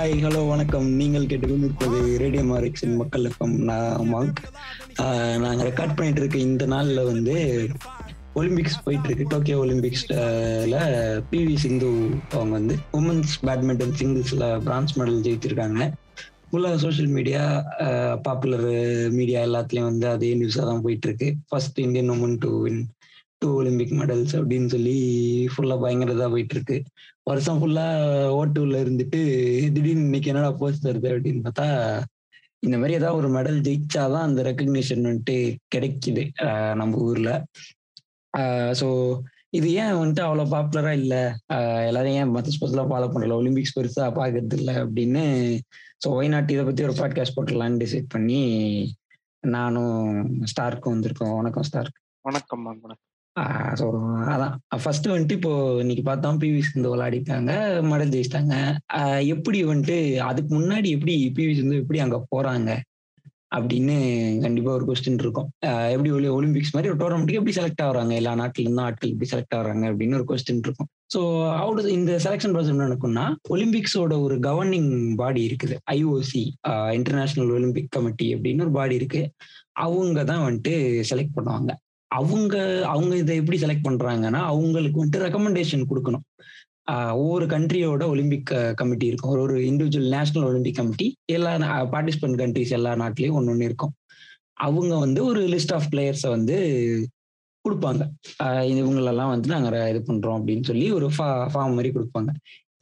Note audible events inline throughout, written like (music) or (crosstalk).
Hi hello வணக்கம். நீங்கள் கேட்டுக்கொண்டிருப்பது ரேடியோ மாரிக்ஸின் மக்கள் எஃப்எம். நான் மாங்க் நாங்கள் ரெக்கார்ட் பண்ணிட்டு இருக்க இந்த நாளில் வந்து ஒலிம்பிக்ஸ் போயிட்டு இருக்கு டோக்கியோ ஒலிம்பிக்ஸ்ல பிவி சிந்து அவங்க வந்து உமன்ஸ் பேட்மிண்டன் சிங்கிள்ஸ்ல பிரான்ஸ் மெடல் ஜெயிச்சிருக்காங்க. ஃபுல்லாக சோஷியல் மீடியா பாப்புலர் மீடியா எல்லாத்துலேயும் வந்து அதே நியூஸாக தான் போயிட்டு இருக்கு first Indian woman to win two Olympic medals அப்படின்னு சொல்லி ஃபுல்லாக பயங்கரதா போயிட்டு இருக்கு வருஷம் ஃபுல்லா ஓட்டுல இருந்துட்டு திடீர்னு இன்னைக்கு என்னடா போஸ்ட் தருது அப்படின்னு பார்த்தா இந்த மாதிரி ஏதாவது ஒரு மெடல் ஜெயிச்சாதான் அந்த ரெக்கக்னிஷன் வந்துட்டு கிடைக்குது நம்ம ஊர்ல. ஸோ இது ஏன் வந்துட்டு அவ்வளோ பாப்புலரா இல்லை? எல்லாரும் ஏன் மற்ற ஸ்போர்ட்ஸ்லாம் ஃபாலோ பண்ணல? ஒலிம்பிக்ஸ் பெருசா பார்க்கறது இல்லை அப்படின்னு ஸோ ஒய்நாட் இதை பத்தி ஒரு பாட்காஸ்ட் போட்டுடலான்னு டிசைட் பண்ணி நானும் ஸ்டார்க்கும் வந்திருக்கோம். வணக்கம் ஸ்டார்க் வணக்கம் வணக்கம். ஸோ அதான். ஃபர்ஸ்ட் வந்துட்டு இப்போ இன்னைக்கு பார்த்தோம் பிவி சிந்து விளையாடிட்டாங்க மெடல் ஜெயிச்சிட்டாங்க. எப்படி வந்துட்டு அதுக்கு முன்னாடி எப்படி பிவி சிந்து எப்படி அங்க போறாங்க அப்படின்னு கண்டிப்பா ஒரு கொஸ்டின் இருக்கும். எப்படி ஒலி ஒலிம்பிக்ஸ் மாதிரி ஒரு டோர்னமெண்ட்டுக்கு எப்படி செலக்ட் ஆகுறாங்க? எல்லா நாட்டுல இருந்தும் ஆட்கள் எப்படி செலக்ட் ஆகுறாங்க அப்படின்னு ஒரு கொஸ்டின் இருக்கும். ஸோ அவுட் இந்த செலெக்ஷன் ப்ராசஸ் என்ன நடக்கும்னா ஒலிம்பிக்ஸோட ஒரு கவர்னிங் பாடி இருக்குது. ஐஓசி இன்டர்நேஷனல் ஒலிம்பிக் கமிட்டி அப்படின்னு ஒரு பாடி இருக்கு. அவங்க தான் வந்துட்டு செலக்ட் பண்ணுவாங்க. அவங்க அவங்க இதை எப்படி செலக்ட் பண்றாங்கன்னா அவங்களுக்கு வந்துட்டு ரெக்கமெண்டேஷன் கொடுக்கணும். ஒவ்வொரு கண்ட்ரியோட ஒலிம்பிக் கமிட்டி இருக்கும். ஒரு ஒரு இண்டிவிஜுவல் நேஷனல் ஒலிம்பிக் கமிட்டி எல்லா பார்ட்டிசிபென்ட் கண்ட்ரிஸ் எல்லா நாட்டிலையும் ஒன்று ஒன்று இருக்கும். அவங்க வந்து ஒரு லிஸ்ட் ஆஃப் பிளேயர்ஸை வந்து கொடுப்பாங்க. இவங்களெல்லாம் வந்து நாங்கள் இது பண்ணுறோம் அப்படின்னு சொல்லி ஒரு ஃபார்ம் மாதிரி கொடுப்பாங்க.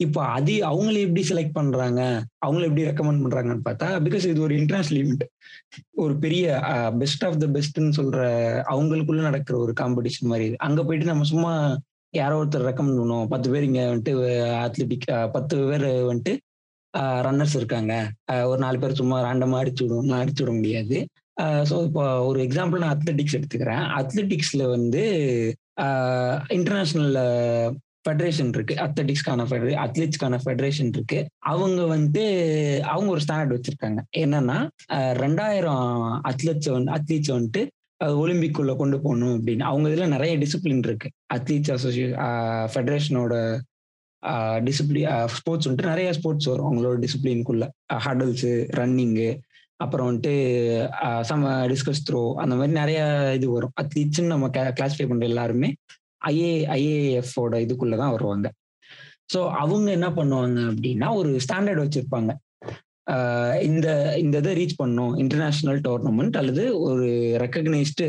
இப்போ அது அவங்கள எப்படி செலக்ட் பண்றாங்க? அவங்கள எப்படி ரெக்கமெண்ட் பண்றாங்கன்னு பார்த்தா பிகாஸ் இது ஒரு இன்டர்நேஷனல் ஈவெண்ட் ஒரு பெரிய பெஸ்ட் ஆஃப் த பெஸ்ட்னு சொல்ற அவங்களுக்குள்ள நடக்கிற ஒரு காம்படிஷன் மாதிரி இது. அங்க போயிட்டு நம்ம சும்மா யாரோ ஒருத்தர் ரெக்கமெண்ட் பண்ணுவோம். பத்து பேர் இங்க வந்துட்டு அத்லெட்டிக் பத்து பேர் வந்துட்டு ரன்னர்ஸ் இருக்காங்க. ஒரு நாலு பேர் சும்மா ரேண்டமா அடிச்சு விடுவோம். அடிச்சு விட முடியாது. ஸோ இப்போ ஒரு எக்ஸாம்பிள் நான் அத்லெட்டிக்ஸ் எடுத்துக்கிறேன். அத்லெட்டிக்ஸ்ல வந்து இன்டர்நேஷ்னல் ஃபெடரேஷன் இருக்கு அத்லெட்டிக்ஸ்க்கான அத்லீட்ஸ்க்கான ஃபெடரேஷன் இருக்கு. அவங்க வந்து அவங்க ஒரு ஸ்டாண்டர்ட் வச்சிருக்காங்க. என்னன்னா ரெண்டாயிரம் அத்லெட்ஸ் வந்து அத்லீட்ஸ் வந்துட்டு ஒலிம்பிக் உள்ள கொண்டு போகணும் அப்படின்னு. அவங்க இதுல நிறைய டிசிப்ளின் இருக்கு. அத்லீட்ஸ் அசோசியே ஃபெடரேஷனோட டிசிப்ளின் ஸ்போர்ட்ஸ் வந்துட்டு நிறைய ஸ்போர்ட்ஸ் வரும் அவங்களோட டிசிப்ளின்குள்ள ஹடல்ஸு ரன்னிங்கு அப்புறம் வந்துட்டு சம டிஸ்கஸ் த்ரோ அந்த மாதிரி நிறைய இது வரும். அத்லீட்ஸ்ன்னு நம்ம கிளாஸிஃபை பண்ற எல்லாருமே ஐஏ ஐஏஎஃபோட இதுக்குள்ளதான் வருவாங்க. ஸோ அவங்க என்ன பண்ணுவாங்க அப்படின்னா ஒரு ஸ்டாண்டர்ட் வச்சிருப்பாங்க. இந்த இந்த இதை ரீச் பண்ணும் இன்டர்நேஷ்னல் டோர்னமெண்ட் அல்லது ஒரு recognised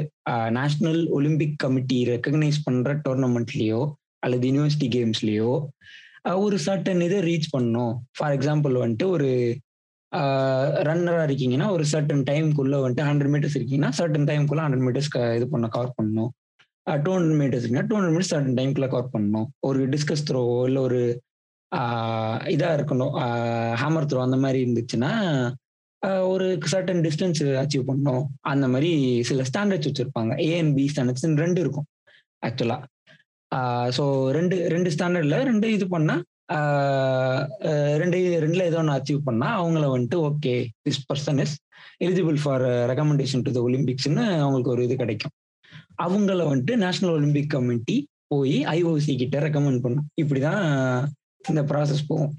national Olympic committee recognise பண்ற டோர்னமெண்ட்லயோ அல்லது யூனிவர்சிட்டி கேம்ஸ்லயோ ஒரு சர்டன் இதை ரீச் பண்ணும் ஃபார் எக்ஸாம்பிள் வந்துட்டு ஒரு ரன்னராக இருக்கீங்கன்னா ஒரு சர்டன் டைம்குள்ள வந்துட்டு ஹண்ட்ரட் மீட்டர்ஸ் இருக்கீங்கன்னா சர்டன் டைம்குள்ள ஹண்ட்ரட் மீட்டர்ஸ் இது பண்ண கவர் பண்ணணும். Two hundred metres two hundred metres certain டைம்குள்ள cover பண்ணணும். ஒரு டிஸ்கஸ் த்ரோவோ இல்லை ஒரு இதாக இருக்கணும். ஹேமர் த்ரோ அந்த மாதிரி இருந்துச்சுன்னா ஒரு சர்டன் டிஸ்டன்ஸ் அச்சீவ் பண்ணணும். அந்த மாதிரி சில ஸ்டாண்டர்ட்ஸ் வச்சுருப்பாங்க. ஏ அண்ட் பி ஸ்டாண்டர்ட்ஸ் ரெண்டு இருக்கும் ஆக்சுவலாக ஸோ ரெண்டு ரெண்டு ஸ்டாண்டர்டில் ரெண்டு இது பண்ணால் ரெண்டு ரெண்டுல ஏதோ ஒன்று அச்சீவ் பண்ணால் அவங்கள வந்துட்டு okay this person is eligible for recommendation to the ஒலிம்பிக்ஸ்னு அவங்களுக்கு ஒரு இது கிடைக்கும். அவங்கள வந்துட்டு நேஷனல் ஒலிம்பிக் கமிட்டி போய் ஐஓசி கிட்ட ரெக்கமெண்ட் பண்ணும். இப்படிதான் இந்த ப்ராசஸ் போகும்.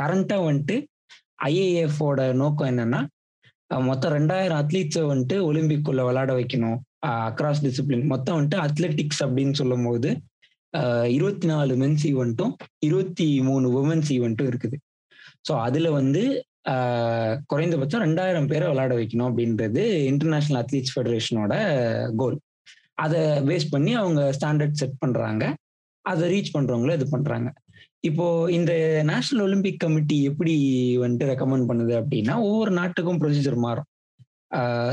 கரண்டா வந்துட்டு ஐஏஎஃபோட நோக்கம் என்னன்னா மொத்தம் ரெண்டாயிரம் அத்லீட்ஸை வந்துட்டு ஒலிம்பிக்குள்ள விளையாட வைக்கணும். அக்ராஸ் டிசிப்ளின் மொத்தம் வந்துட்டு அத்லெட்டிக்ஸ் அப்படின்னு சொல்லும் போது இருபத்தி நாலு மென்ஸ் ஈவெண்ட்டும் இருபத்தி மூணு உமன்ஸ் ஈவெண்ட்டும் இருக்குது. ஸோ அதுல வந்து குறைந்தபட்சம் ரெண்டாயிரம் பேரை விளையாட வைக்கணும் அப்படின்றது இன்டர்நேஷனல் அத்லீட்ஸ் ஃபெடரேஷனோட கோல் அதை பேஸ் பண்ணி அவங்க ஸ்டாண்டர்ட் செட் பண்ணுறாங்க அதை ரீச் பண்ணுறவங்கள இது பண்ணுறாங்க இப்போ இந்த நேஷனல் ஒலிம்பிக் கமிட்டி எப்படி வந்துட்டு ரெக்கமெண்ட் பண்ணுது அப்படின்னா ஒவ்வொரு நாட்டுக்கும் ப்ரொசீஜர் மாறும்.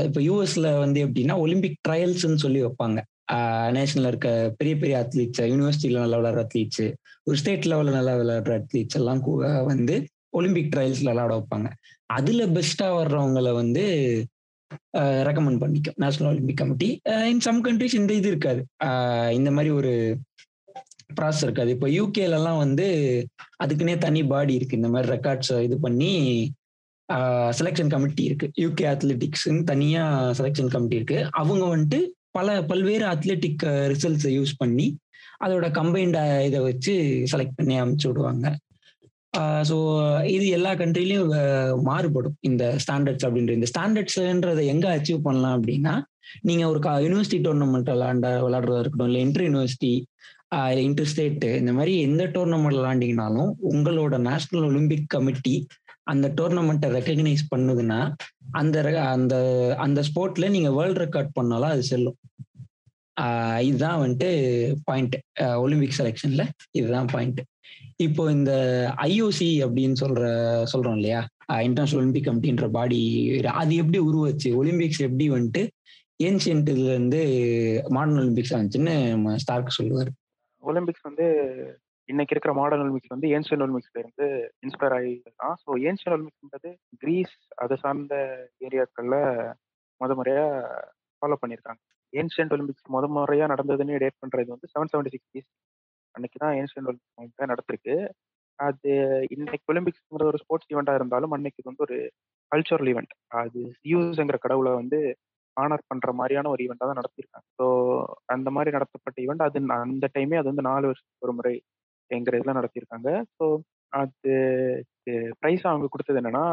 இப்போ யூஎஸ்ல வந்து எப்படின்னா ஒலிம்பிக் ட்ரையல்ஸ்ன்னு சொல்லி வைப்பாங்க. நேஷனல்ல இருக்க பெரிய பெரிய அத்லீட்ஸ் யூனிவர்சிட்டியில நல்லா விளையாடுற அத்லீட்ஸ் ஒரு ஸ்டேட் லெவலில் நல்லா விளையாடுற அத்லீட்ஸ் எல்லாம் வந்து ஒலிம்பிக் ட்ரையல்ஸ்ல விளையாட வைப்பாங்க. அதுல பெஸ்டா வர்றவங்களை வந்து ரெக்கமெண்ட் பண்ணிக்கும். National Olympic committee in some countries இந்த இது இருக்காது. இந்த மாதிரி ஒரு ப்ராசஸ் இருக்காது. இப்போ யூகேலலாம் வந்து அதுக்குன்னே தனி பாடி இருக்கு. இந்த மாதிரி ரெக்கார்ட்ஸ் இது பண்ணி செலெக்ஷன் கமிட்டி இருக்கு. யூகே அத்லெட்டிக்ஸ்ன்னு தனியா செலெக்ஷன் கமிட்டி இருக்கு. அவங்க வந்துட்டு பல பல்வேறு அத்லெட்டிக் ரிசல்ட்ஸை யூஸ் பண்ணி அதோட கம்பைன்ட் இதை வச்சு செலக்ட் பண்ணி அமுச்சு விடுவாங்க. ஸோ இது எல்லா கண்ட்ரிலையும் மாறுபடும் இந்த ஸ்டாண்டர்ட்ஸ் அப்படின்ற இந்த ஸ்டாண்டர்ட்ஸ்ன்றதை எங்க அச்சீவ் பண்ணலாம் அப்படின்னா நீங்க ஒரு யூனிவர்சிட்டி டோர்னமெண்ட் விளாண்ட விளாடுறதா இருக்கட்டும் இல்லை இன்டர் யூனிவர்சிட்டி இல்லை இன்டர் ஸ்டேட்டு இந்த மாதிரி எந்த டோர்னமெண்ட் விளாண்டிங்கனாலும் உங்களோட நேஷனல் ஒலிம்பிக் கமிட்டி அந்த டோர்னமெண்ட்டை ரெக்கக்னைஸ் பண்ணுதுன்னா அந்த அந்த அந்த ஸ்போர்ட்ல நீங்க வேர்ல்ட் ரெக்கார்ட் பண்ணாலும் அது செல்லும். இதுதான் வந்துட்டு பாயிண்ட் ஒலிம்பிக் செலெக்ஷன்ல இதுதான் பாயிண்ட் இப்போ இந்த ஐஓசி அப்படின்னு சொல்ற சொல்றோம் இல்லையா? இன்டர்நேஷனல் ஒலிம்பிக் கமிட்டின்ற பாடி அது எப்படி உருவாச்சு? ஒலிம்பிக்ஸ் எப்படி வந்துட்டு ஏன்ஷியன்ட் இதுல இருந்து மாடர்ன் ஒலிம்பிக்ஸ் ஆச்சுன்னு ஸ்டார்க் சொல்லுவார். ஒலிம்பிக்ஸ் வந்து இன்னைக்கு இருக்கிற மாடர்ன் ஒலிம்பிக்ஸ் வந்து ஏன்ஷியன் ஒலிம்பிக்ஸ்ல இருந்து இன்ஸ்பயர் ஆகி ஸோ ஏன்ஷியன் ஒலிம்பிக்ஸ்ன்றது கிரீஸ் அதை சார்ந்த ஏரியாக்கள்ல முத முறையா ஃபாலோ பண்ணியிருக்காங்க. ஏன்ஷியன்ட் ஒலிம்பிக்ஸ் முத முறையா நடந்ததுன்னு டேட் பண்றது வந்து செவன் செவன்டி சிக்ஸ் அன்னைக்கு தான் ஏன்ஷியன்ட் ஒலிம்பிக்ஸ் நடத்திருக்கு அது இன்னைக்கு ஒலிம்பிக்ஸ்ங்கிற ஒரு ஸ்போர்ட்ஸ் ஈவெண்ட்டாக இருந்தாலும் அன்னைக்கு வந்து ஒரு கல்ச்சுரல் ஈவெண்ட் அது சியூஸ்ங்கிற கடவுளை வந்து ஆனர் பண்ணுற மாதிரியான ஒரு ஈவெண்ட்டாக தான் நடத்திருக்காங்க ஸோ அந்த மாதிரி நடத்தப்பட்ட ஈவெண்ட் அது அந்த டைமே அது வந்து நாலு வருஷத்துக்கு ஒரு முறை எங்கிற இதெல்லாம் நடத்தியிருக்காங்க. ஸோ அது ப்ரைஸ் அவங்க கொடுத்தது என்னன்னா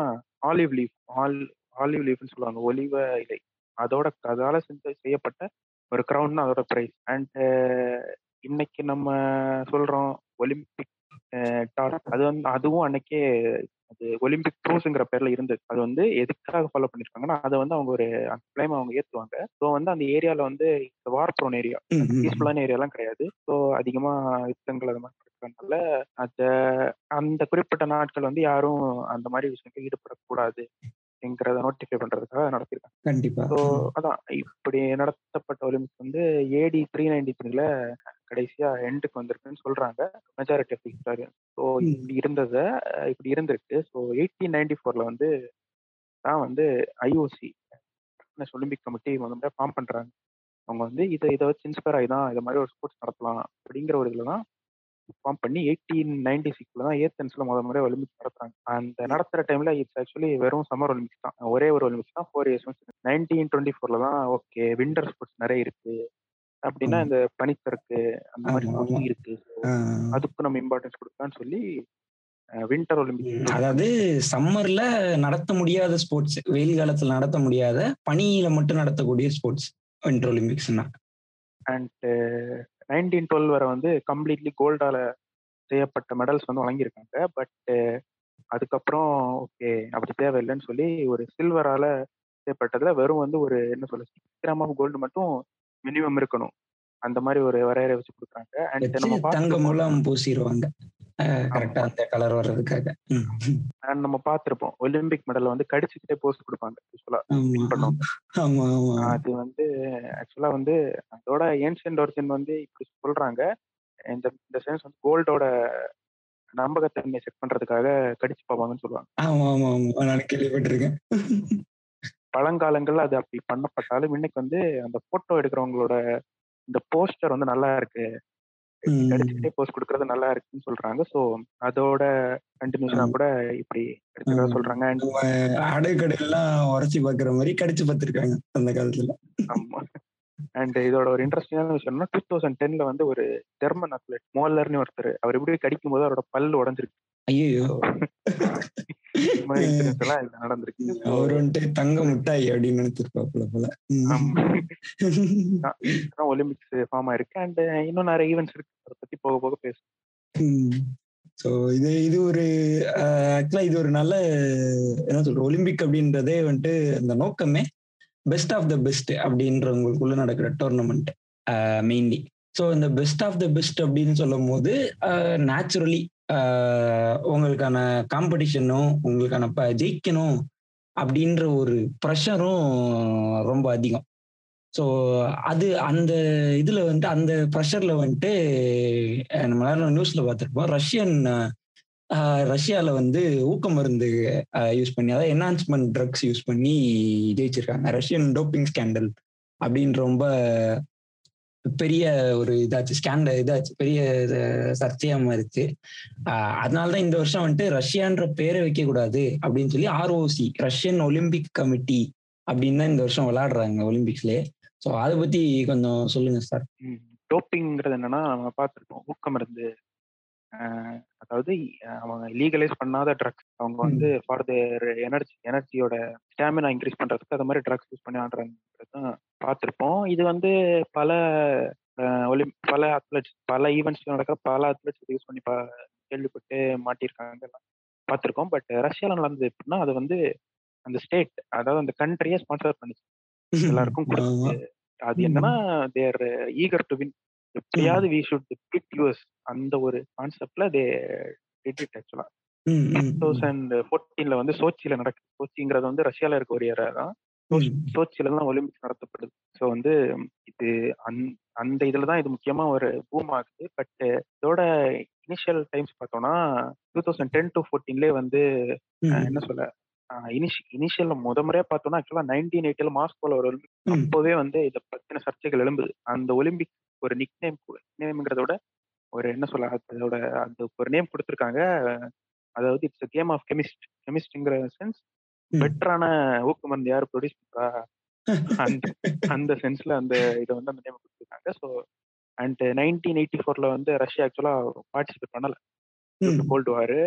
ஆலிவ் லீஃப் ஆல் ஆலிவ் லீஃப்னு சொல்லுவாங்க ஒலிவ இலை. அதோட அதால செஞ்சு செய்யப்பட்ட ஒரு க்ரௌன் அதோட ப்ரைஸ் அண்ட் இன்னைக்கு நம்ம சொல்றோம் ஒலிம்பிக் டாஸ்க் அது வந்து அதுவும் அன்னைக்கே அது ஒலிம்பிக் ட்ரூஸ்ங்கிற பேர்ல இருந்தது. அது வந்து எதுக்காக ஃபாலோ பண்ணிருக்காங்கன்னா அதை வந்து அவங்க ஒரு அந்த கிளைம் அவங்க ஏற்றுவாங்க ஸோ வந்து அந்த ஏரியால வந்து வார் ப்ரோன் ஏரியா பீஸ்ஃபுல்லான ஏரியாலாம் கிடையாது. ஸோ அதிகமா யுத்தங்கள் அது மாதிரி இருக்கிறதுனால அந்த அந்த குறிப்பிட்ட நாட்கள் வந்து யாரும் அந்த மாதிரி விஷயங்கள் ஈடுபடக்கூடாது அப்படிங்கிறத நோட்டிஃபை பண்றதுக்காக நடத்திருக்காங்க கண்டிப்பா. ஸோ அதான் இப்படி நடத்தப்பட்ட ஒலிம்பிக்ஸ் வந்து ஏடி த்ரீ நைன்டி த்ரீல கடைசியா எண்டுக்கு வந்திருக்குன்னு சொல்றாங்க மெஜாரிட்டி ஆஃப் ஹிஸ்டாரியன் ஸோ இப்படி இருந்ததை இப்படி இருந்திருக்கு. ஸோ எயிட்டீன் நைன்டி ஃபோர்ல வந்து தான் வந்து ஐஓசி ஒலிம்பிக் கமிட்டி வந்து ஃபார்ம் பண்றாங்க. அவங்க வந்து இதை இதை வச்சு இன்ஸ்பயர் ஆகி தான் இதை மாதிரி ஒரு ஸ்போர்ட்ஸ் நடத்தலாம் அப்படிங்கிற ஒரு இதில் தான் ஃபார்ம் பண்ணி எயிட்டீன் நைன்டி சிக்ஸ்ல தான் ஏத்தன்ஸ்ல முதல் முறை ஒலிம்பிக்ஸ் நடத்துறாங்க. அந்த நடத்துற டைம்ல இட்ஸ் ஆக்சுவலி வெறும் சம்மர் ஒலிம்பிக்ஸ் தான். ஒரே ஒரு ஒலிம்பிக்ஸ் தான் ஃபோர் இயர்ஸ் நைன்டீன் டுவெண்ட்டி ஃபோர்ல தான் ஓகே விண்டர் ஸ்போர்ட்ஸ் நிறைய இருக்கு. அப்படின்னா இந்த பனிச்சறுக்கு அந்த மாதிரி இருக்கு. அதுக்கு நம்ம இம்பார்ட்டன்ஸ் கொடுக்கலாம்னு சொல்லி வின்டர் ஒலிம்பிக்ஸ் அதாவது சம்மர்ல நடத்த முடியாத ஸ்போர்ட்ஸ் வெயில் காலத்துல நடத்த முடியாத பனியில மட்டும் நடத்தக்கூடிய ஸ்போர்ட்ஸ் வின்டர் ஒலிம்பிக்ஸ்னா அண்ட் நைன்டீன் டுவெல் வரை வந்து கம்ப்ளீட்லி கோல்டால செய்யப்பட்ட மெடல்ஸ் வந்து வழங்கியிருக்காங்க. பட் அதுக்கப்புறம் ஓகே அப்படி தேவையில்லைன்னு சொல்லி ஒரு சில்வரால செய்யப்பட்டதுல வெறும் வந்து ஒரு என்ன சொல்ல கிராம் ஆஃப் கோல்டு மட்டும் மினிமம் இருக்கணும். அந்த மாதிரி ஒரு வரையறை வச்சு கொடுக்குறாங்க. அண்ட் நம்ம தங்க மூலம் பூசிடுவாங்க கரெக்டா அந்த கலர் வர்றதுக்காக. அண்ட் நம்ம பார்த்திருப்போம். ஒலிம்பிக் மெடல் வந்து கடிச்சுக்கிட்டே போஸ்ட் கொடுப்பாங்க அது வந்து ஆக்சுவலா வந்து அதோட ஏன்ஷியன்ட் ஒரிஜின் வந்து இப்படி சொல்றாங்க. இந்த இந்த சென்ஸ் வந்து கோல்டோட நம்பகத்தன்மையை செக் பண்றதுக்காக கடிச்சு பார்ப்பாங்கன்னு சொல்லுவாங்க. ஆமா ஆமா ஆமா. நான் கேள்விப்பட்டிருக்கேன். பழங்காலங்கள்ல அது அப்படி பண்ணப்பட்டாலும் இன்னைக்கு வந்து அந்த போட்டோ எடுக்கிறவங்களோட இந்த போஸ்டர் வந்து நல்லா இருக்கு. கடிச்சுக்கிட்டே போஸ்ட் கொடுக்கறது நல்லா இருக்குன்னு சொல்றாங்க. சோ அதோட கண்டினியூஷனா கூட இப்படி எடுத்துக்கிறதா சொல்றாங்க. அடை கடையெல்லாம் உரைச்சி பாக்குற மாதிரி கடிச்சு பார்த்திருக்காங்க அந்த காலத்துல. ஆமா. அண்ட் இதோட ஒரு இன்ட்ரெஸ்டிங்கான விஷயம்னா டூ தௌசண்ட் டென்ல வந்து ஒரு ஜெர்மன் அத்லெட் மோல்லர்னு ஒருத்தர் அவர் எப்படி கடிக்கும் போது அவரோட பல்லு உடஞ்சிருக்கு. ஐயோ (laughs) நடந்திருக்கு. அவர் வந்துட்டு தங்க முட்டாய் அப்படின்னு நினைச்சிருப்பாப்புல போல. ஒலிம்பிக்ஸ் ஃபார்ம் (laughs) ஆயிருக்கு. அண்ட் இன்னும் நிறைய ஈவெண்ட்ஸ் இருக்கு. அதை பத்தி போக போக பேசும் ஸோ இது இது ஒரு ஆக்சுவலா இது ஒரு நல்ல என்ன சொல்ற ஒலிம்பிக் அப்படின்றதே வந்துட்டு அந்த நோக்கமே பெஸ்ட் ஆஃப் த பெஸ்ட் அப்படின்றவங்களுக்குள்ள நடக்கிற டோர்னமெண்ட் மெயின்லி ஸோ இந்த பெஸ்ட் ஆஃப் த பெஸ்ட் அப்படின்னு சொல்லும் போது நேச்சுரலி உங்களுக்கான காம்படிஷனும் உங்களுக்கான ப ஜெயிக்கணும் அப்படின்ற ஒரு ப்ரெஷரும் ரொம்ப அதிகம். ஸோ அது அந்த இதில் வந்துட்டு அந்த ப்ரெஷரில் வந்துட்டு நம்ம நியூஸில் பார்த்துருப்போம். ரஷ்யன் ரஷ்யாவில் வந்து ஊக்க மருந்து யூஸ் பண்ணி அதாவது என்ஹான்ஸ்மெண்ட் ட்ரக்ஸ் யூஸ் பண்ணி ஜெயிச்சிருக்காங்க. ரஷ்யன் டோப்பிங் ஸ்கேண்டல் அப்படின்னு ரொம்ப பெரிய ஒரு இதாச்சு ஸ்கேண்ட இதாச்சு பெரிய சர்ச்சையா மாறிச்சு. அதனால தான் இந்த வருஷம் வந்துட்டு ரஷ்யான்ற பேரை வைக்க கூடாது அப்படின்னு சொல்லி ஆர்ஓசி ரஷ்யன் ஒலிம்பிக் கமிட்டி அப்படின்னு தான் இந்த வருஷம் விளையாடுறாங்க ஒலிம்பிக்ஸ்லயே ஸோ அதை பத்தி கொஞ்சம் சொல்லுங்க சார் டோப்பிங்கிறது என்னன்னா நம்ம பார்த்துருக்கோம். ஊக்கமருந்து அதாவது அவங்க லீகலைஸ் பண்ணாத ட்ரக்ஸ் அவங்க வந்து ஃபார் தேர் எனர்ஜி எனர்ஜியோட ஸ்டாமினா இன்க்ரீஸ் பண்றதுக்கு அது மாதிரி ட்ரக்ஸ் யூஸ் பண்ணி ஆடுறாங்கிறது பார்த்துருப்போம். இது வந்து பல ஒலிம் பல அத்லெட்ஸ் பல ஈவெண்ட்ஸ்ல நடக்கிற பல அத்லெட்ஸ் யூஸ் பண்ணி பா கேள்விப்பட்டு மாட்டியிருக்காங்க பார்த்துருக்கோம். பட் ரஷ்யாவில் நடந்தது எப்படின்னா அது வந்து அந்த ஸ்டேட் அதாவது அந்த கண்ட்ரியே ஸ்பான்சர் பண்ணிச்சு. எல்லாருக்கும் அது என்னன்னா தேர் ஈகர் டு வின் எப்படியாவது வி ஷுட் பிட் யூஎஸ் அந்த ஒரு கான்செப்ட்ல they did actually two thousand ஃபோர்டீன்ல வந்து சோச்சியில நடக்குது சோச்சிங்கிறது வந்து ரஷ்யால இருக்க ஒரு ஏரியா தான். சோச்சியில தான் ஒலிம்பிக்ஸ் நடத்தப்படுது. ஸோ வந்து இது அந் அந்த இதுல தான் இது முக்கியமா ஒரு பூம் ஆகுது. பட் இதோட இனிஷியல் டைம்ஸ் பார்த்தோம்னா டூ தௌசண்ட் டென் டு ஃபோர்டீன்லேயே வந்து என்ன சொல்ல இனிஷி இனிஷியல் முத முறையா பார்த்தோம்னா ஆக்சுவலா நைன்டீன் எயிட்டில மாஸ்கோல ஒரு ஒலிம்பிக் அப்போவே வந்து இதை பத்தின சர்ச்சைகள் எழும்புது. அந்த ஒலிம்பிக் ஒரு நிக் நேம் நேம்ங்கிறத விட ஒரு என்ன சொல்ல அதோட அந்த ஒரு நேம் கொடுத்துருக்காங்க. அதாவது இட்ஸ் கேம் ஆஃப் கெமிஸ்ட் கெமிஸ்ட்ங்கிற சென்ஸ் பெட்டரான ஊக்கமருந்து யார் ப்ரொடியூஸ் பண்றா? அந்த (laughs) அந்த சென்ஸ்ல அந்த இதை வந்து அந்த நேம் கொடுத்துருக்காங்க. ஸோ அண்ட் நைன்டீன் எயிட்டி ஃபோர்ல வந்து ரஷ்யா ஆக்சுவலா பார்ட்டிசிபேட் பண்ணல. கோல்டு வார்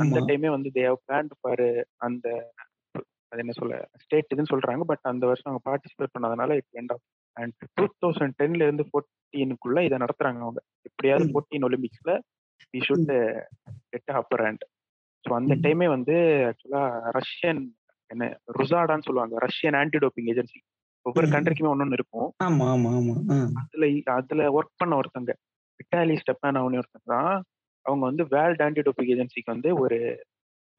அந்த. டைமே வந்து தேவ் பிளான் ஃபார் அந்த அது என்ன சொல்ல ஸ்டேட் இதுன்னு சொல்றாங்க. பட் அந்த வருஷம் அவங்க பார்ட்டிசிபேட் பண்ணதுனால it end of and two thousand டென்ல இருந்து ஃபோர்டீனுக்குள்ள இதை நடத்துறாங்க அவங்க எப்படியாவது. Fourteen ஒலிம்பிக்ஸ்ல we should get upper hand so அந்த. டைமே வந்து ஆக்சுவலா ரஷ்யன் என்ன ருசாடான்னு சொல்லுவாங்க ரஷ்யன் ஆன்டி டோப்பிங் ஏஜென்சி ஒவ்வொரு. கண்ட்ரிக்குமே ஒன்னொன்னு இருக்கும் ஆமா ஆமா ஆமா. அதுல அதுல ஒர்க் பண்ண ஒருத்தங்க விட்டாலி ஸ்டெப்பான் அவனி ஒருத்தங்க தான் அவங்க வந்து வேர்ல்ட் ஆன்டி டோப்பிங் ஏஜென்சிக்கு வந்து ஒரு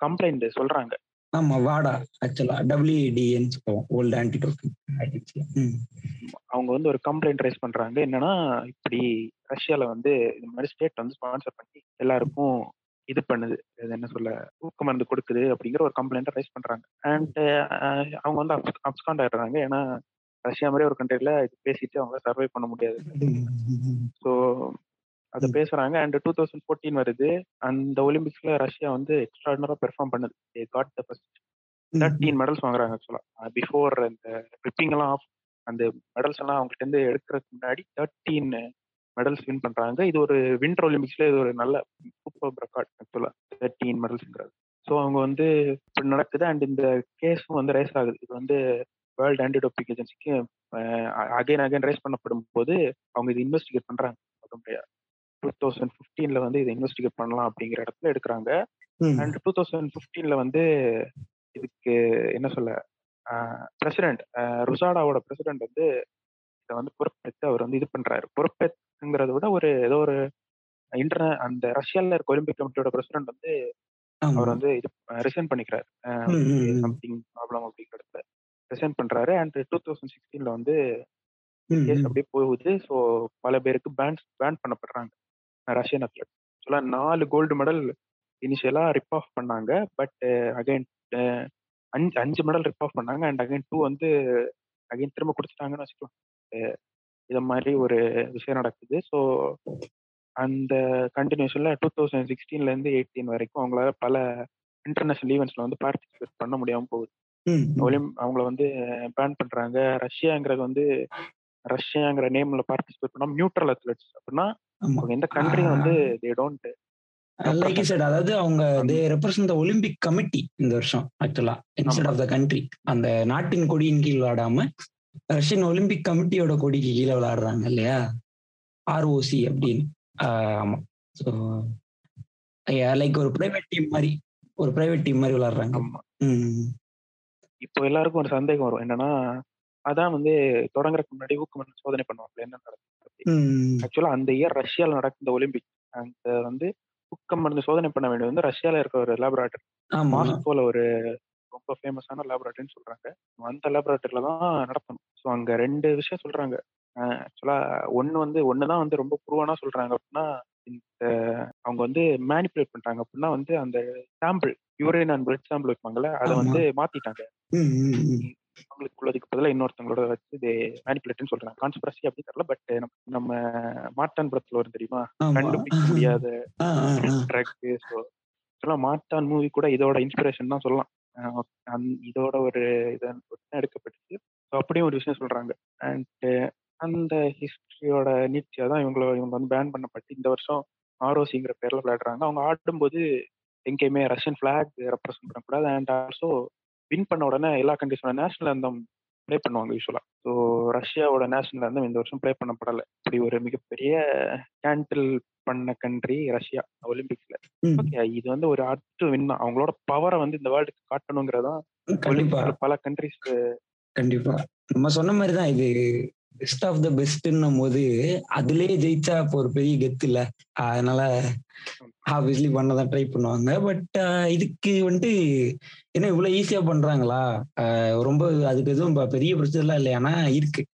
கம்ப்ளைண்ட் சொல்றாங்க ஆமா வாடா ஆக்சுவலா டபிள்யூடிஎன்னு சொல்லுவோம் ஓல்டு ஆன்டிடோபிக் அவங்க வந்து ஒரு கம்ப்ளைண்ட் ரைஸ் பண்றாங்க. என்னன்னா இப்படி ரஷ்யால வந்து இந்த மாதிரி ஸ்டேட் வந்து ஸ்பான்சர் பண்ணி எல்லாருக்கும் இது பண்ணுது. என்ன சொல்ல ஊக்க மருந்து கொடுக்குது அப்படிங்கிற ஒரு கம்ப்ளைண்ட் ரைஸ் பண்றாங்க. அண்ட் அவங்க வந்து அப்ஸ்காண்ட் ஆயிடுறாங்க. ஏன்னா ரஷ்யா மாதிரி ஒரு கண்ட்ரில இது பேசிட்டு அவங்க சர்வை பண்ண முடியாது. ஸோ அதை. பேசுறாங்க. அண்ட் டூ தௌசண்ட் ஃபோர்டீன் வருது. அந்த ஒலிம்பிக்ஸ்ல ரஷ்யா வந்து எக்ஸ்ட்ராடனரா பெர்ஃபார்ம் பண்ணுது. Got the first thirteen medals வாங்குறாங்க ஆக்சுவலா பிஃபோர் அந்த ரிப்பிங் எல்லாம் ஆஃப் அந்த மெடல்ஸ் எல்லாம் அவங்ககிட்ட இருந்து எடுக்கிறதுக்கு முன்னாடி தேர்ட்டீன் மெடல்ஸ் வின் பண்றாங்க. இது ஒரு வின்டர் ஒலிம்பிக்ஸ்ல இது ஒரு நல்ல சூப்பர் ரெக்கார்ட் ஆக்சுவலா தேர்ட்டீன் மெடல்ஸ்ங்கிறது ஸோ அவங்க வந்து இப்படி நடக்குது. அண்ட் இந்த கேஸும் வந்து ரேஸ் ஆகுது. இது வந்து வேர்ல்டு ஆன்டி டோப்பிக் ஏஜென்சிக்கு அகைன் அகைன் ரேஸ் பண்ணப்படும் போது அவங்க இது இன்வெஸ்டிகேட் பண்றாங்க. டூ தௌசண்ட் ஃபிஃப்டீன்ல வந்து இதை இன்வெஸ்டிகேட் பண்ணலாம் அப்படிங்கிற இடத்துல எடுக்கிறாங்க. அண்ட் டூ தௌசண்ட் ஃபிஃப்டீன்ல வந்து இதுக்கு என்ன சொல்ல பிரசிடென்ட் ருசாடாவோட பிரசிடென்ட் வந்து இதை வந்து பொறுப்பேற்று அவர் வந்து இது பண்றாரு. பொறுப்பேற்றுங்கிறத விட ஒரு ஏதோ ஒரு இன்டர்நே அந்த ரஷ்யால இருக்க ஒலிம்பிக் கமிட்டியோட பிரசிடென்ட் வந்து அவர் வந்து இது ரிசைன் பண்ணிக்கிறாரு. சம்திங் ப்ராப்ளம் அப்படிங்கிறத ரிசைன் பண்றாரு. அண்ட் டூ தௌசண்ட் சிக்ஸ்டீன்ல வந்து கேஸ் அப்படியே போகுது. ஸோ பல பேருக்கு பேன் பேன் பண்ணப்படுறாங்க. ரஷ்யன் அத்லட் ஆக்சுவலா நாலு gold medal initially rip off பண்ணாங்க. பட் அகைன் அஞ்சு அஞ்சு மெடல் ரிப் ஆஃப் பண்ணாங்க. அண்ட் அகைன் டூ வந்து அகைன் திரும்ப கொடுத்துட்டாங்கன்னு வச்சுக்கலாம் இத மாதிரி ஒரு விஷயம் நடக்குது. ஸோ அந்த கண்டினியூஷன்ல டூ தௌசண்ட் சிக்ஸ்டீன்ல இருந்து எயிட்டீன் வரைக்கும் அவங்களால பல இன்டர்நேஷனல் ஈவெண்ட்ஸ்ல வந்து பார்ட்டிசிபேட் பண்ண முடியாம போகுது. ஒலிம் அவங்கள வந்து பேன் பண்றாங்க. ரஷ்யாங்கிறது வந்து ரஷ்யாங்கிற நேம்ல பார்ட்டிசிபேட் பண்ணா நியூட்ரல் அத்லெட்ஸ் அப்படின்னா அவங்க எந்த கண்ட்ரியும் வந்து தே டோன்ட் லைக் சார் அதாவது அவங்க தே ரெப்ரசன்ட் ஒலிம்பிக் கமிட்டி இந்த வருஷம் ஆக்சுவலா இன்ஸ்டெட் ஆஃப் த கண்ட்ரி அந்த நாட்டின் கொடியின் கீழ் விளையாடாம ரஷ்யன் ஒலிம்பிக் கமிட்டியோட கொடிக்கு கீழே விளையாடுறாங்க இல்லையா? ஆர்ஓசி அப்படின்னு. ஆமா. ஸோ லைக் ஒரு பிரைவேட் டீம் மாதிரி ஒரு பிரைவேட் டீம் மாதிரி விளையாடுறாங்க இப்போ எல்லாருக்கும் ஒரு சந்தேகம் வரும். என்னன்னா அதான் வந்து தொடங்குறதுக்கு முன்னாடி ஊக்கமருந்து சோதனை பண்ணுவாங்க என்ன நடக்குது ஆக்சுவலா அந்த இயர் ரஷ்யால நடந்த ஒலிம்பிக். அந்த வந்து ஊக்கம் மருந்து சோதனை பண்ண வேண்டியது வந்து ரஷ்யால இருக்க ஒரு லேபரேட்டரி மாஸ்கோல ஒரு ரொம்ப ஃபேமஸான லேபரேட்டரின்னு சொல்றாங்க. அந்த லேபரேட்டரியில தான் நடத்தணும். ஸோ அங்க ரெண்டு விஷயம் சொல்றாங்க. ஆக்சுவலா ஒன்னு வந்து ஒண்ணுதான் வந்து ரொம்ப ப்ரூவனா சொல்றாங்க அப்படின்னா இந்த அவங்க வந்து மேனிப்புலேட் பண்றாங்க அப்படின்னா வந்து அந்த sample urine and blood sample வைப்பாங்கல்ல அதை வந்து மாத்திட்டாங்க. அவங்களுக்கு உள்ளதுக்கு பதிலாக இன்னொருத்தவங்களோட வச்சு இது மேனிப்புலேட்னு சொல்றாங்க. கான்ஸ்பிரசி அப்படி தெரியல பட் நம்ம மாட்டான் படத்துல வரும் தெரியுமா? கண்டுபிடிக்க முடியாத ட்ரக் ஸோ சொல்லலாம் மாட்டான் மூவி கூட இதோட இன்ஸ்பிரேஷன் தான் சொல்லலாம். இதோட ஒரு இதை எடுக்கப்பட்டுச்சு. ஸோ அப்படியும் ஒரு விஷயம் சொல்றாங்க. அண்ட் அந்த ஹிஸ்டரியோட நீட்சியாக தான் இவங்கள இவங்க வந்து பேன் பண்ணப்பட்டு இந்த வருஷம் ஆர்ஓசிங்கிற பேர்ல விளையாடுறாங்க. அவங்க ஆடும்போது எங்கேயுமே ரஷ்யன் ஃபிளாக் ரெப்ரசென்ட் பண்ணக்கூடாது. அண்ட் ஆல்சோ வின் பண்ண உடனே எல்லா கண்ட்ரிஸோட நேஷனல் அந்தம் ப்ளே பண்ணுவாங்க யூஸ்வலா ஸோ ரஷ்யாவோட நேஷனல் அந்தம் இந்த வருஷம் ப்ளே பண்ணப்படலை. இப்படி ஒரு மிகப்பெரிய கேண்டில் பண்ண கண்ட்ரி ரஷ்யா ஒலிம்பிக்ஸ்ல. ஓகே இது வந்து ஒரு அடுத்து வின் தான். அவங்களோட பவரை வந்து இந்த வேர்ல்டுக்கு ஒலிம்பிக்ஸ்ல பல கண்ட்ரிஸ் கண்டிப்பா. நம்ம சொன்ன மாதிரிதான் இது பெஸ்ட் ஆஃப் த பெஸ்ட்ன்னும் போது அதுலயே ஜெயிச்சா இப்போ ஒரு பெரிய கெத்து இல்ல. அதனால ஆப்வியஸ்லி பண்ணதான் ட்ரை பண்ணுவாங்க. பட் இதுக்கு வந்துட்டு என்ன இவ்வளவு ஈஸியா பண்றாங்களா? ரொம்ப அதுக்கு எதுவும் ப- பெரிய பிரச்சனை எல்லாம் இல்லை. ஆனா இருக்கு.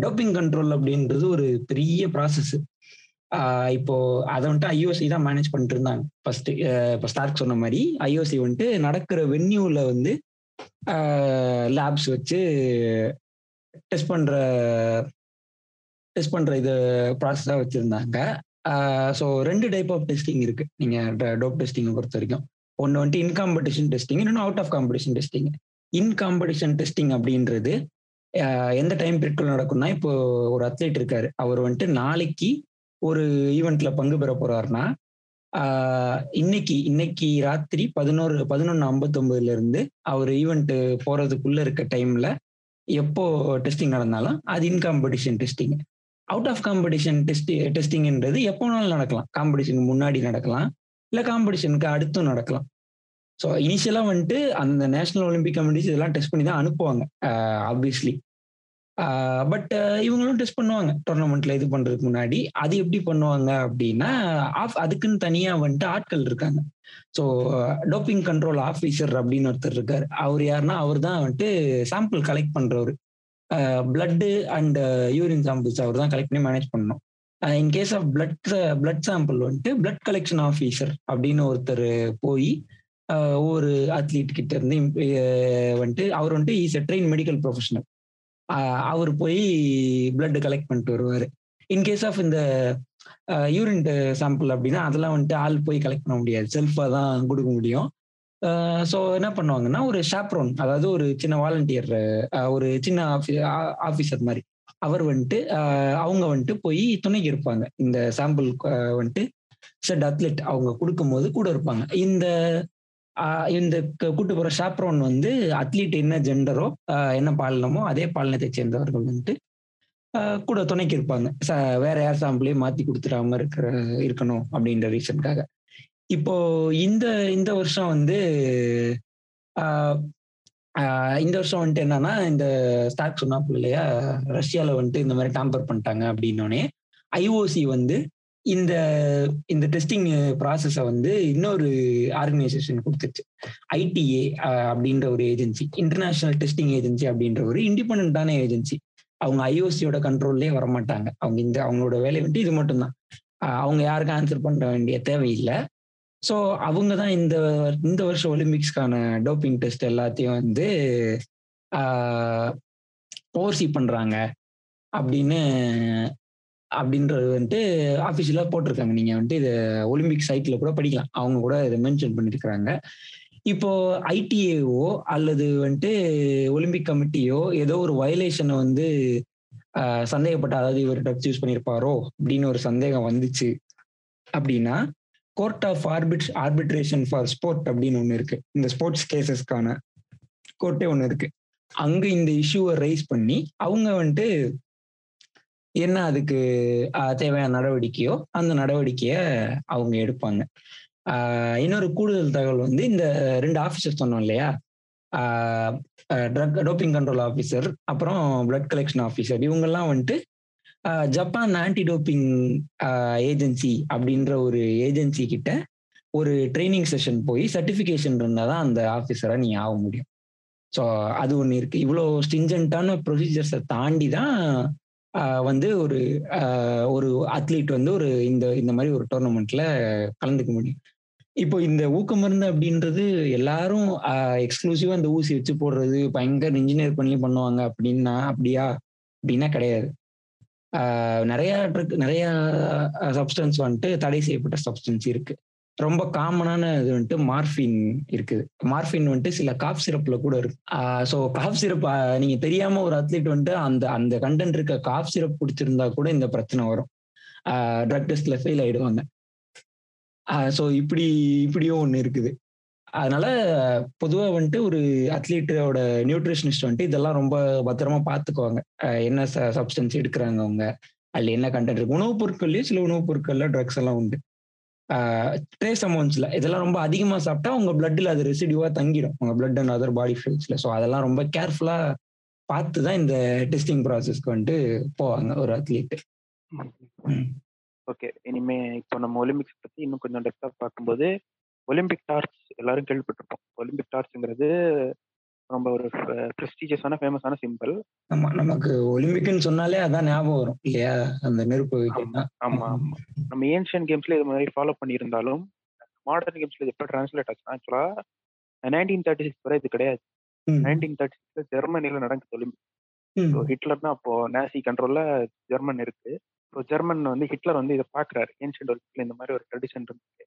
டோப்பிங் கண்ட்ரோல் அப்படின்றது ஒரு பெரிய ப்ராசஸ் இப்போ அதை வந்துட்டு ஐஓசி தான் மேனேஜ் பண்ணிட்டு இருந்தாங்க ஃபர்ஸ்ட் இப்போ ஸ்டார்க் சொன்ன மாதிரி ஐஓசி வந்துட்டு நடக்கிற வென்யூல வந்து லேப்ஸ் வச்சு டெஸ்ட் பண்ற டெஸ்ட் பண்ற இது ப்ராசஸாக வச்சிருந்தாங்க. ஸோ ரெண்டு டைப் ஆஃப் டெஸ்டிங் இருக்கு. நீங்கள் டோப் டெஸ்டிங் பொறுத்த வரைக்கும் ஒன்று வந்துட்டு இன் காம்படிஷன் டெஸ்டிங் இன்னொன்று out of competition testing in competition testing அப்படின்றது எந்த டைம் பீரியட்குள்ள நடக்கும்னா இப்போ ஒரு அத்லீட் இருக்காரு. அவர் வந்துட்டு நாளைக்கு ஒரு ஈவெண்ட்ல பங்கு பெற போறாருன்னா இன்னைக்கு இன்னைக்கு ராத்திரி பதினோரு பதினொன்று ஐம்பத்தொம்பதுல இருந்து அவர் ஈவெண்ட் போறதுக்குள்ள இருக்க டைம்ல எப்போ டெஸ்டிங் நடந்தாலும் அது in competition testing out of competition test டெஸ்டிங்ன்றது எப்போனாலும் நடக்கலாம். காம்படிஷனுக்கு முன்னாடி நடக்கலாம். இல்லை காம்படிஷனுக்கு அடுத்தும் நடக்கலாம். ஸோ இனிஷியலாக வந்துட்டு அந்த நேஷனல் ஒலிம்பிக் கமிட்டிஸ் இதெல்லாம் டெஸ்ட் பண்ணி தான் அனுப்புவாங்க. ஆப்வியஸ்லி பட் இவங்களும் டெஸ்ட் பண்ணுவாங்க. டோர்னமெண்ட்ல இது பண்றதுக்கு முன்னாடி. அது எப்படி பண்ணுவாங்க அப்படின்னா ஆஃப் அதுக்குன்னு தனியாக வந்துட்டு ஆட்கள் இருக்காங்க. ஸோ டோப்பிங் கண்ட்ரோல் ஆஃபீஸர் அப்படின்னு ஒருத்தர் இருக்கார். அவர் யாருன்னா அவர் தான் வந்துட்டு சாம்பிள் கலெக்ட் பண்ணுறவர் பிளட்டு அண்ட் யூரின் சாம்பிள்ஸ் அவர் தான் கலெக்ட் பண்ணி மேனேஜ் பண்ணணும். In case of blood blood sample வந்துட்டு பிளட் கலெக்ஷன் ஆஃபீஸர் அப்படின்னு ஒருத்தர் போய் ஒவ்வொரு அத்லீட் கிட்ட இருந்து வந்துட்டு அவர் வந்துட்டு is a train medical professional அவர் போய் பிளட் கலெக்ட் பண்ணிட்டு வருவார். இன்கேஸ் ஆஃப் இந்த யூரின் சாம்பிள் அப்படின்னா அதெல்லாம் வந்துட்டு ஆள் போய் கலெக்ட் பண்ண முடியாது. செல்ஃபாக தான் கொடுக்க முடியும். ஸோ என்ன பண்ணுவாங்கன்னா ஒரு ஷாப்ரோன் அதாவது ஒரு சின்ன வாலண்டியர் ஒரு சின்ன ஆஃபீஸர் மாதிரி. அவர் வந்துட்டு அவங்க வந்துட்டு போய் துணைக்கு இருப்பாங்க. இந்த சாம்பிள் வந்துட்டு செட் அத்லெட் அவங்க கொடுக்கும் போது கூட இருப்பாங்க. இந்த இந்த கூட்டு போற ஷாப்ரோன் வந்து அத்லீட் என்ன ஜெண்டரோ என்ன பாலினமோ அதே பாலினத்தை சேர்ந்தவர்கள் வந்துட்டு கூட துணைக்கு இருப்பாங்க. வேற யார் சாம்பிளையும் மாத்தி கொடுத்துடாம இருக்கிற இருக்கணும் அப்படின்ற ரீசனுக்காக இப்போ இந்த இந்த வருஷம் வந்து இந்த வருஷம் வந்துட்டு என்னன்னா இந்த ஸ்டாக் சொன்னாப்புல இல்லையா? ரஷ்யால வந்துட்டு இந்த மாதிரி டாம்பர் பண்ணிட்டாங்க அப்படின்னோடனே ஐஓசி வந்து இந்த இந்த டெஸ்டிங் ப்ராசஸை வந்து இன்னொரு ஆர்கனைசேஷன் கொடுத்துச்சு. ஐடிஏ அப்படின்ற ஒரு ஏஜென்சி இன்டர்நேஷனல் டெஸ்டிங் ஏஜென்சி அப்படின்ற ஒரு இண்டிபெண்டான ஏஜென்சி அவங்க ஐஓசியோட கண்ட்ரோல்லே வரமாட்டாங்க. அவங்க இந்த அவங்களோட வேலை வந்துட்டு இது மட்டும்தான். அவங்க யாருக்கும் ஆன்சர் பண்ண வேண்டிய தேவையில்லை. ஸோ அவங்க தான் இந்த இந்த வருஷம் ஒலிம்பிக்ஸ்க்கான டோப்பிங் டெஸ்ட் எல்லாத்தையும் வந்து ஓவர்சி பண்ணுறாங்க அப்படின்னு அப்படின்றது வந்துட்டு ஆஃபீஷியலாக போட்டிருக்காங்க. நீங்கள் வந்துட்டு இதை ஒலிம்பிக் சைட்டில் கூட படிக்கலாம். அவங்க கூட இதை மென்ஷன் பண்ணியிருக்கிறாங்க இப்போ ஐடிஏஓ அல்லது வந்துட்டு ஒலிம்பிக் கமிட்டியோ ஏதோ ஒரு வயலேஷனை வந்து சந்தேகப்பட்ட அதாவது இவர் ட்ரக்ஸ் யூஸ் பண்ணியிருப்பாரோ அப்படின்னு ஒரு சந்தேகம் வந்துச்சு அப்படின்னா court of arbit arbitration for sport அப்படின்னு ஒன்று இருக்கு. இந்த ஸ்போர்ட்ஸ் கேசஸ்க்கான கோர்ட்டே ஒன்று இருக்கு. அங்கே இந்த இஷ்யூவை ரைஸ் பண்ணி அவங்க வந்துட்டு என்ன அதுக்கு தேவையான நடவடிக்கையோ அந்த நடவடிக்கையை அவங்க எடுப்பாங்க. இன்னொரு கூடுதல் தகவல் வந்து இந்த ரெண்டு ஆஃபீஸர் சொன்னோம் இல்லையா? ட்ரக் டோப்பிங் கண்ட்ரோல் ஆஃபீஸர் அப்புறம் பிளட் கலெக்ஷன் ஆஃபீஸர் இவங்கெல்லாம் வந்துட்டு ஜப்பான் ஆன்டி டோப்பிங் ஏஜென்சி அப்படின்ற ஒரு ஏஜென்சி கிட்ட ஒரு ட்ரைனிங் செஷன் போய் சர்டிஃபிகேஷன் இருந்தால் தான் அந்த ஆஃபீஸராக நீ ஆக முடியும். ஸோ அது ஒன்று இருக்குது இவ்வளோ ஸ்டிஞ்சன்ட்டான ப்ரொசீஜர்ஸை தாண்டி தான் வந்து ஒரு ஒரு அத்லீட் வந்து ஒரு இந்த இந்த மாதிரி ஒரு டோர்னமெண்ட்டில் கலந்துக்க முடியும். இப்போ இந்த ஊக்கமருந்து அப்படின்றது எல்லாரும் எக்ஸ்க்ளூசிவா இந்த ஊசி வச்சு போடுறது பயங்கர இன்ஜினியர் பண்ணி பண்ணுவாங்க அப்படின்னா அப்படியா? அப்படின்னா கிடையாது. நிறைய நிறைய சப்ஸ்டன்ஸ் வந்துட்டு தடை செய்யப்பட்ட சப்ஸ்டன்ஸ் இருக்கு. ரொம்ப காமனான இது வந்துட்டு மார்பின் இருக்குது. மார்பின் வந்துட்டு சில காஃப் சிரப்ல கூட இருக்கு ஸோ காஃப் சிரப் நீங்க தெரியாம ஒரு அத்லீட் வந்துட்டு அந்த அந்த கண்டென்ட் இருக்க காஃப் சிரப் குடிச்சிருந்தா கூட இந்த பிரச்சனை வரும். ட்ரக் டெஸ்ட்ல ஃபெயில் ஆயிடுவாங்க. ஸோ இப்படி இப்படியும் ஒன்று இருக்குது. அதனால பொதுவாக வந்துட்டு ஒரு அத்லீட்டோட நியூட்ரிஷனிஸ்ட் வந்துட்டு இதெல்லாம் ரொம்ப பத்திரமா பார்த்துக்குவாங்க என்ன சப்ஸ்டன்ஸ் எடுக்கிறாங்க அவங்க அதில் என்ன கண்டென்ட் இருக்கு. உணவுப் பொருட்கள்லயும் சில உணவுப் பொருட்கள்ல ட்ரக்ஸ் எல்லாம் உண்டு. ட்ரேஸ் அமௌண்ட்ஸ்ல இதெல்லாம் ரொம்ப அதிகமாக சாப்பிட்டா உங்க பிளட்ல அது ரெசிடியூவா தங்கிடும். உங்க பிளட் அண்ட் அதர் பாடி ஃபியூல்ஸ்ல ஸோ அதெல்லாம் ரொம்ப கேர்ஃபுல்லா பார்த்து தான் இந்த டெஸ்டிங் ப்ராசஸ்க்கு வந்துட்டு போவாங்க ஒரு அத்லீட் ஓகே. இனிமே இப்போ நம்ம ஒலிம்பிக்ஸ் பத்தி இன்னும் கொஞ்சம் டெப்தா பார்க்கும்போது ஒலிம்பிக் டார்ச் எல்லாரும் கேள்விப்பட்டிருப்போம். ஒலிம்பிக் டார்ச்ங்கிறது ரொம்ப ஒரு ப்ரெஸ்டீஜியஸான ஃபேமஸான சிம்பிள் ஆமா. நமக்கு ஒலிம்பிக்னு சொன்னாலே அதான் ஞாபகம் வரும் இல்லையா? அந்த நெருப்பு ஆமா. ஆமா நம்ம ஏன்ஷியன் கேம்ஸ்ல இது மாதிரி ஃபாலோ பண்ணியிருந்தாலும் மாடர்ன் கேம்ஸ்ல இது எப்போ டிரான்ஸ்லேட் ஆச்சுன்னா ஆக்சுவலா நைன்டீன் தேர்ட்டி சிக்ஸ் வரை இது கிடையாது. நைன்டீன் தேர்ட்டி சிக்ஸ்ல ஜெர்மனில நடக்குது ஒலிம்பிக் ஸோ ஹிட்லர் தான் அப்போ நேசி கண்ட்ரோல்ல ஜெர்மன் இருக்கு. ஸோ ஜெர்மன் வந்து ஹிட்லர் வந்து இதை பாக்குறாரு ஏன்ஷியன் ஒலிம்பிக்ல இந்த மாதிரி ஒரு ட்ரெடிஷன் இருக்கு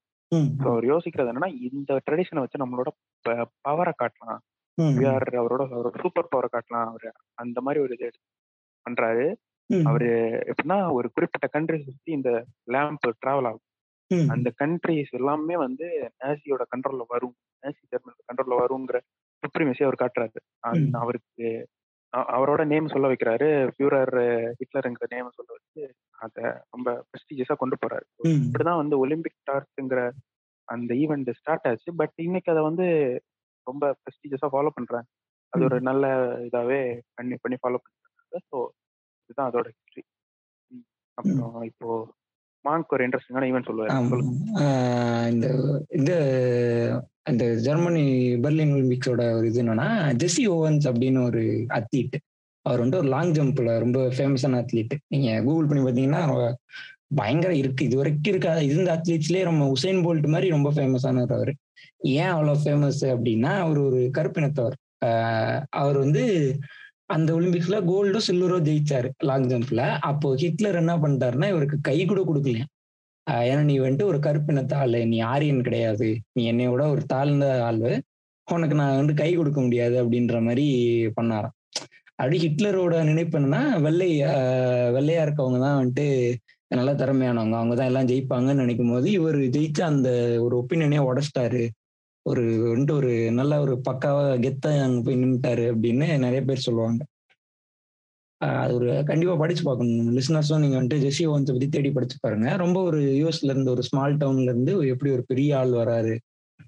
ஸோ அவர் யோசிக்கிறது என்னன்னா இந்த ட்ரெடிஷனை வச்சு நம்மளோட பவரை காட்டலாம். ஆர் அவரோட அவரோட சூப்பர் பவரை காட்டலாம் அவர் அந்த மாதிரி ஒரு இது பண்றாரு. அவரு எப்படின்னா ஒரு குறிப்பிட்ட கண்ட்ரிஸ் சுத்தி இந்த லேம்ப் டிராவல் ஆகும். அந்த கண்ட்ரிஸ் எல்லாமே வந்து நேசியோட கண்ட்ரோல்ல வரும். நேசி ஜெர்மனோட கண்ட்ரோல்ல வருங்கிற சுப்ரீமசி அவர் காட்டுறாரு. அவருக்கு அவரோட நேம் சொல்ல வைக்கிறாரு. பியூரர் ஹிட்லருங்கிற நேம் சொல்ல வச்சு அதை ரொம்ப ப்ரெஸ்டீஜியஸா கொண்டு போறாரு. இப்படிதான் வந்து ஒலிம்பிக் டார்ச்ங்கிற அந்த ஈவெண்ட் ஸ்டார்ட் ஆச்சு. பட் இன்னைக்கு அதை வந்து ரொம்ப ப்ரெஸ்டீஜியஸா ஃபாலோ பண்றாங்க. அது ஒரு நல்ல இதாவே பண்ணி பண்ணி ஃபாலோ பண்றாங்க. ஸோ இதுதான் அதோட ஹிஸ்டரி அப்புறம் இப்போ மாங்க் ஒரு இன்ட்ரெஸ்டிங்கான ஈவெண்ட் சொல்லுவாரு. இந்த இந்த இந்த ஜெர்மனி பெர்லின் ஒலிம்பிக்ஸோட ஒரு இது என்னன்னா ஜெஸ்ஸி ஓவன்ஸ் அப்படின்னு ஒரு அத்லீட் அவர் வந்து ஒரு லாங் ஜம்ப்ல ரொம்ப ஃபேமஸான அத்லீட் நீங்க கூகுள் பண்ணி பார்த்தீங்கன்னா பயங்கர இருக்கு. இது வரைக்கும் இருக்காத இருந்த அத்லீட்ஸ்லேயே ரொம்ப உசைன் போல்ட் மாதிரி ரொம்ப ஃபேமஸானவர் அவர். ஏன் அவ்வளோ ஃபேமஸ் அப்படின்னா அவர் ஒரு கருப்பினத்தவர். அவர் வந்து அந்த ஒலிம்பிக்ஸ்ல கோல்டோ சில்வரோ ஜெயிச்சாரு லாங் ஜம்ப்ல அப்போ ஹிட்லர் என்ன பண்ணிட்டாருன்னா இவருக்கு கை கூட கொடுக்கலையா? ஏன்னா நீ வந்துட்டு ஒரு கருப்பினத்த ஆளு நீ ஆரியன் கிடையாது. நீ என்னையோட ஒரு தாழ்ந்த ஆளு. உனக்கு நான் வந்து கை கொடுக்க முடியாது அப்படின்ற மாதிரி பண்ணாராம். அப்படி ஹிட்லரோட நினைப்பு என்னன்னா வெள்ளை வெள்ளையா இருக்கவங்க தான் வந்துட்டு நல்லா திறமையானவங்க. அவங்க தான் எல்லாம் ஜெயிப்பாங்கன்னு நினைக்கும் போது இவர் ஜெயிச்ச அந்த ஒரு ஒப்பீனியனே உடச்சிட்டாரு. ஒரு வந்துட்டு ஒரு நல்ல ஒரு பக்காவா கெத்தா அங்க போய் நின்றுட்டாரு அப்படின்னு நிறைய பேர் சொல்லுவாங்க. அது ஒரு கண்டிப்பா படிச்சு பார்க்கணும். லிஸ்னர்ஸும் நீங்க வந்துட்டு ஜெஸ்ஸி ஓன்ஸை பத்தி தேடி படிச்சு பாருங்க. ரொம்ப ஒரு யூஎஸ்ல இருந்து ஒரு ஸ்மால் டவுன்ல இருந்து எப்படி ஒரு பெரிய ஆள் வராரு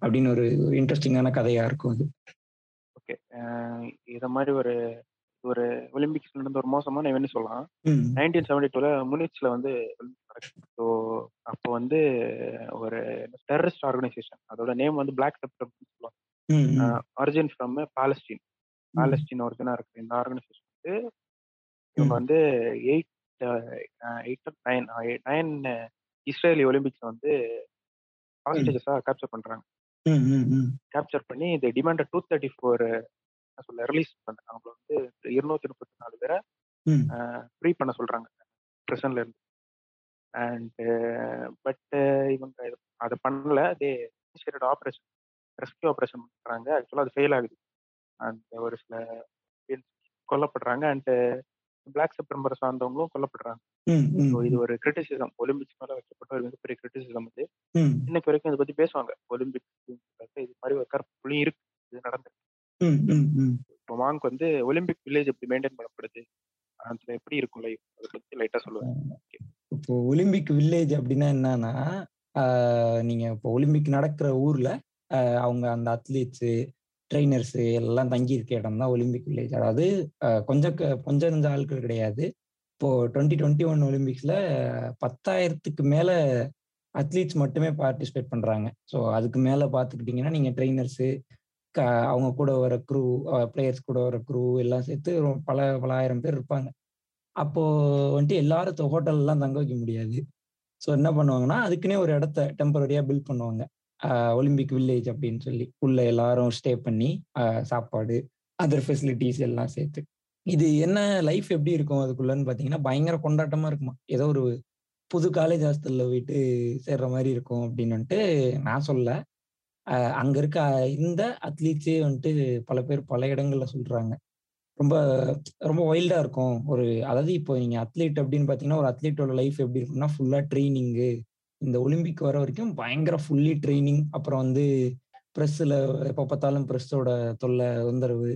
அப்படின்னு ஒரு இன்ட்ரெஸ்டிங்கான கதையா இருக்கும் அது. ஓகே. இத மாதிரி ஒரு ஒரு ஒலிம்பிக்ஸ் நடந்த ஒரு மோசமான இவன் சொல்லலாம். நைன்டீன் செவன்டி டூல முனிச்ல வந்து ஸோ அப்போ வந்து ஒரு டெரரிஸ்ட் ஆர்கனைசேஷன் அதோட நேம் வந்து பிளாக் செப்டர் சொல்லுவாங்க. ஆரிஜின் ஃப்ரம் பாலஸ்டீன் பாலஸ்டீன் ஒரிஜினா இருக்கு இந்த ஆர்கனைசேஷன் வந்து இவங்க வந்து eight eight nine nine Israeli Olympics வந்து ஹாஸ்டேஜஸா கேப்சர் பண்றாங்க. கேப்சர் பண்ணி இந்த டிமாண்ட் டூ தேர்ட்டி ஃபோர் சொல்ல ரிலீஸ் பண்ண. அவங்கள வந்து இருநூத்தி முப்பத்தி நாலு பேரை ஃப்ரீ பண்ண சொல்றாங்க. பிரசன்ல இருந்து. அண்ட் பட் இவங்க அதை பண்ணல. அதே இனிஷியேட்டட் ஆப்ரேஷன் ரெஸ்கியூ ஆப்ரேஷன் பண்றாங்க. ஆக்சுவலாக அது ஃபெயில் ஆகுது. அந்த ஒரு சில கொல்லப்படுறாங்க. அண்ட் பிளாக் செப்டம்பர் சார்ந்தவங்களும் கொல்லப்படுறாங்க. இது ஒரு கிரிட்டிசிசம் ஒலிம்பிக்ஸ் மேல வைக்கப்பட்ட ஒரு மிகப்பெரிய கிரிட்டிசிசம் இது இன்னைக்கு வரைக்கும் இதை பத்தி பேசுவாங்க. ஒலிம்பிக்ஸ் இது மாதிரி ஒரு கற்புலையும் இருக்கு. இது நடந்திருக்கு. இப்போ மாங்க் வந்து ஒலிம்பிக் வில்லேஜ் எப்படி மெயின்டைன் பண்ணப்படுது? அதுல எப்படி இருக்கும் லைஃப்? அதை பத்தி லைட்டா சொல்லுவேன் இப்போ ஒலிம்பிக் வில்லேஜ் அப்படின்னா என்னன்னா நீங்க இப்போ ஒலிம்பிக் நடக்கிற ஊர்ல அவங்க அந்த அத்லீட்ஸ் ட்ரைனர்ஸ் எல்லாம் தங்கி இருக்க இடம் தான் ஒலிம்பிக் வில்லேஜ். அதாவது கொஞ்சம் கொஞ்சம் நஞ்ச ஆட்கள் கிடையாது. இப்போ டுவெண்ட்டி டுவெண்ட்டி ஒன் ஒலிம்பிக்ஸ்ல பத்தாயிரத்துக்கு மேல அத்லீட்ஸ் மட்டுமே பார்ட்டிசிபேட் பண்றாங்க. ஸோ அதுக்கு மேல பார்த்துக்கிட்டிங்கன்னா நீங்க ட்ரைனர்ஸு அவங்க கூட வர க்ரூ பிளேயர்ஸ் கூட வர க்ரூ எல்லாம் சேர்த்து பல பல ஆயிரம் பேர் இருப்பாங்க. அப்போ வந்துட்டு எல்லாரும் ஹோட்டல்லாம் தங்க வைக்க முடியாது. ஸோ என்ன பண்ணுவாங்கன்னா அதுக்குன்னே ஒரு இடத்த டெம்பரரியா பில்ட் பண்ணுவாங்க. ஒலிம்பிக் வில்லேஜ் அப்படின்னு சொல்லி. உள்ள எல்லாரும் ஸ்டே பண்ணி சாப்பாடு அதர் ஃபெசிலிட்டிஸ் எல்லாம் சேர்த்து. இது என்ன லைஃப் எப்படி இருக்கும் அதுக்குள்ளன்னு பார்த்தீங்கன்னா பயங்கர கொண்டாட்டமா இருக்குமா? ஏதோ ஒரு புது காலேஜ் ஹாஸ்டல்ல போயிட்டு சேர்ற மாதிரி இருக்கும் அப்படின்னுட்டு நான் சொல்ல அங்க இருக்க இந்த அத்லீட்ஸே வந்துட்டு பல பேர் பல இடங்கள்ல சொல்றாங்க. ரொம்ப ரொம்ப வைல்டா இருக்கும். ஒரு அதாவது இப்போ நீங்க அத்லீட் அப்படின்னு பாத்தீங்கன்னா ஒரு அத்லீட்டோட லைஃப் எப்படி இருக்கும்னா ஃபுல்லா ட்ரைனிங்கு இந்த ஒலிம்பிக் வர வரைக்கும் பயங்கர ஃபுல்லி ட்ரைனிங் அப்புறம் வந்து ப்ரெஸ்ஸில் எப்போ பார்த்தாலும் ப்ரெஸ்ஸோட தொல்லை தொந்தரவு.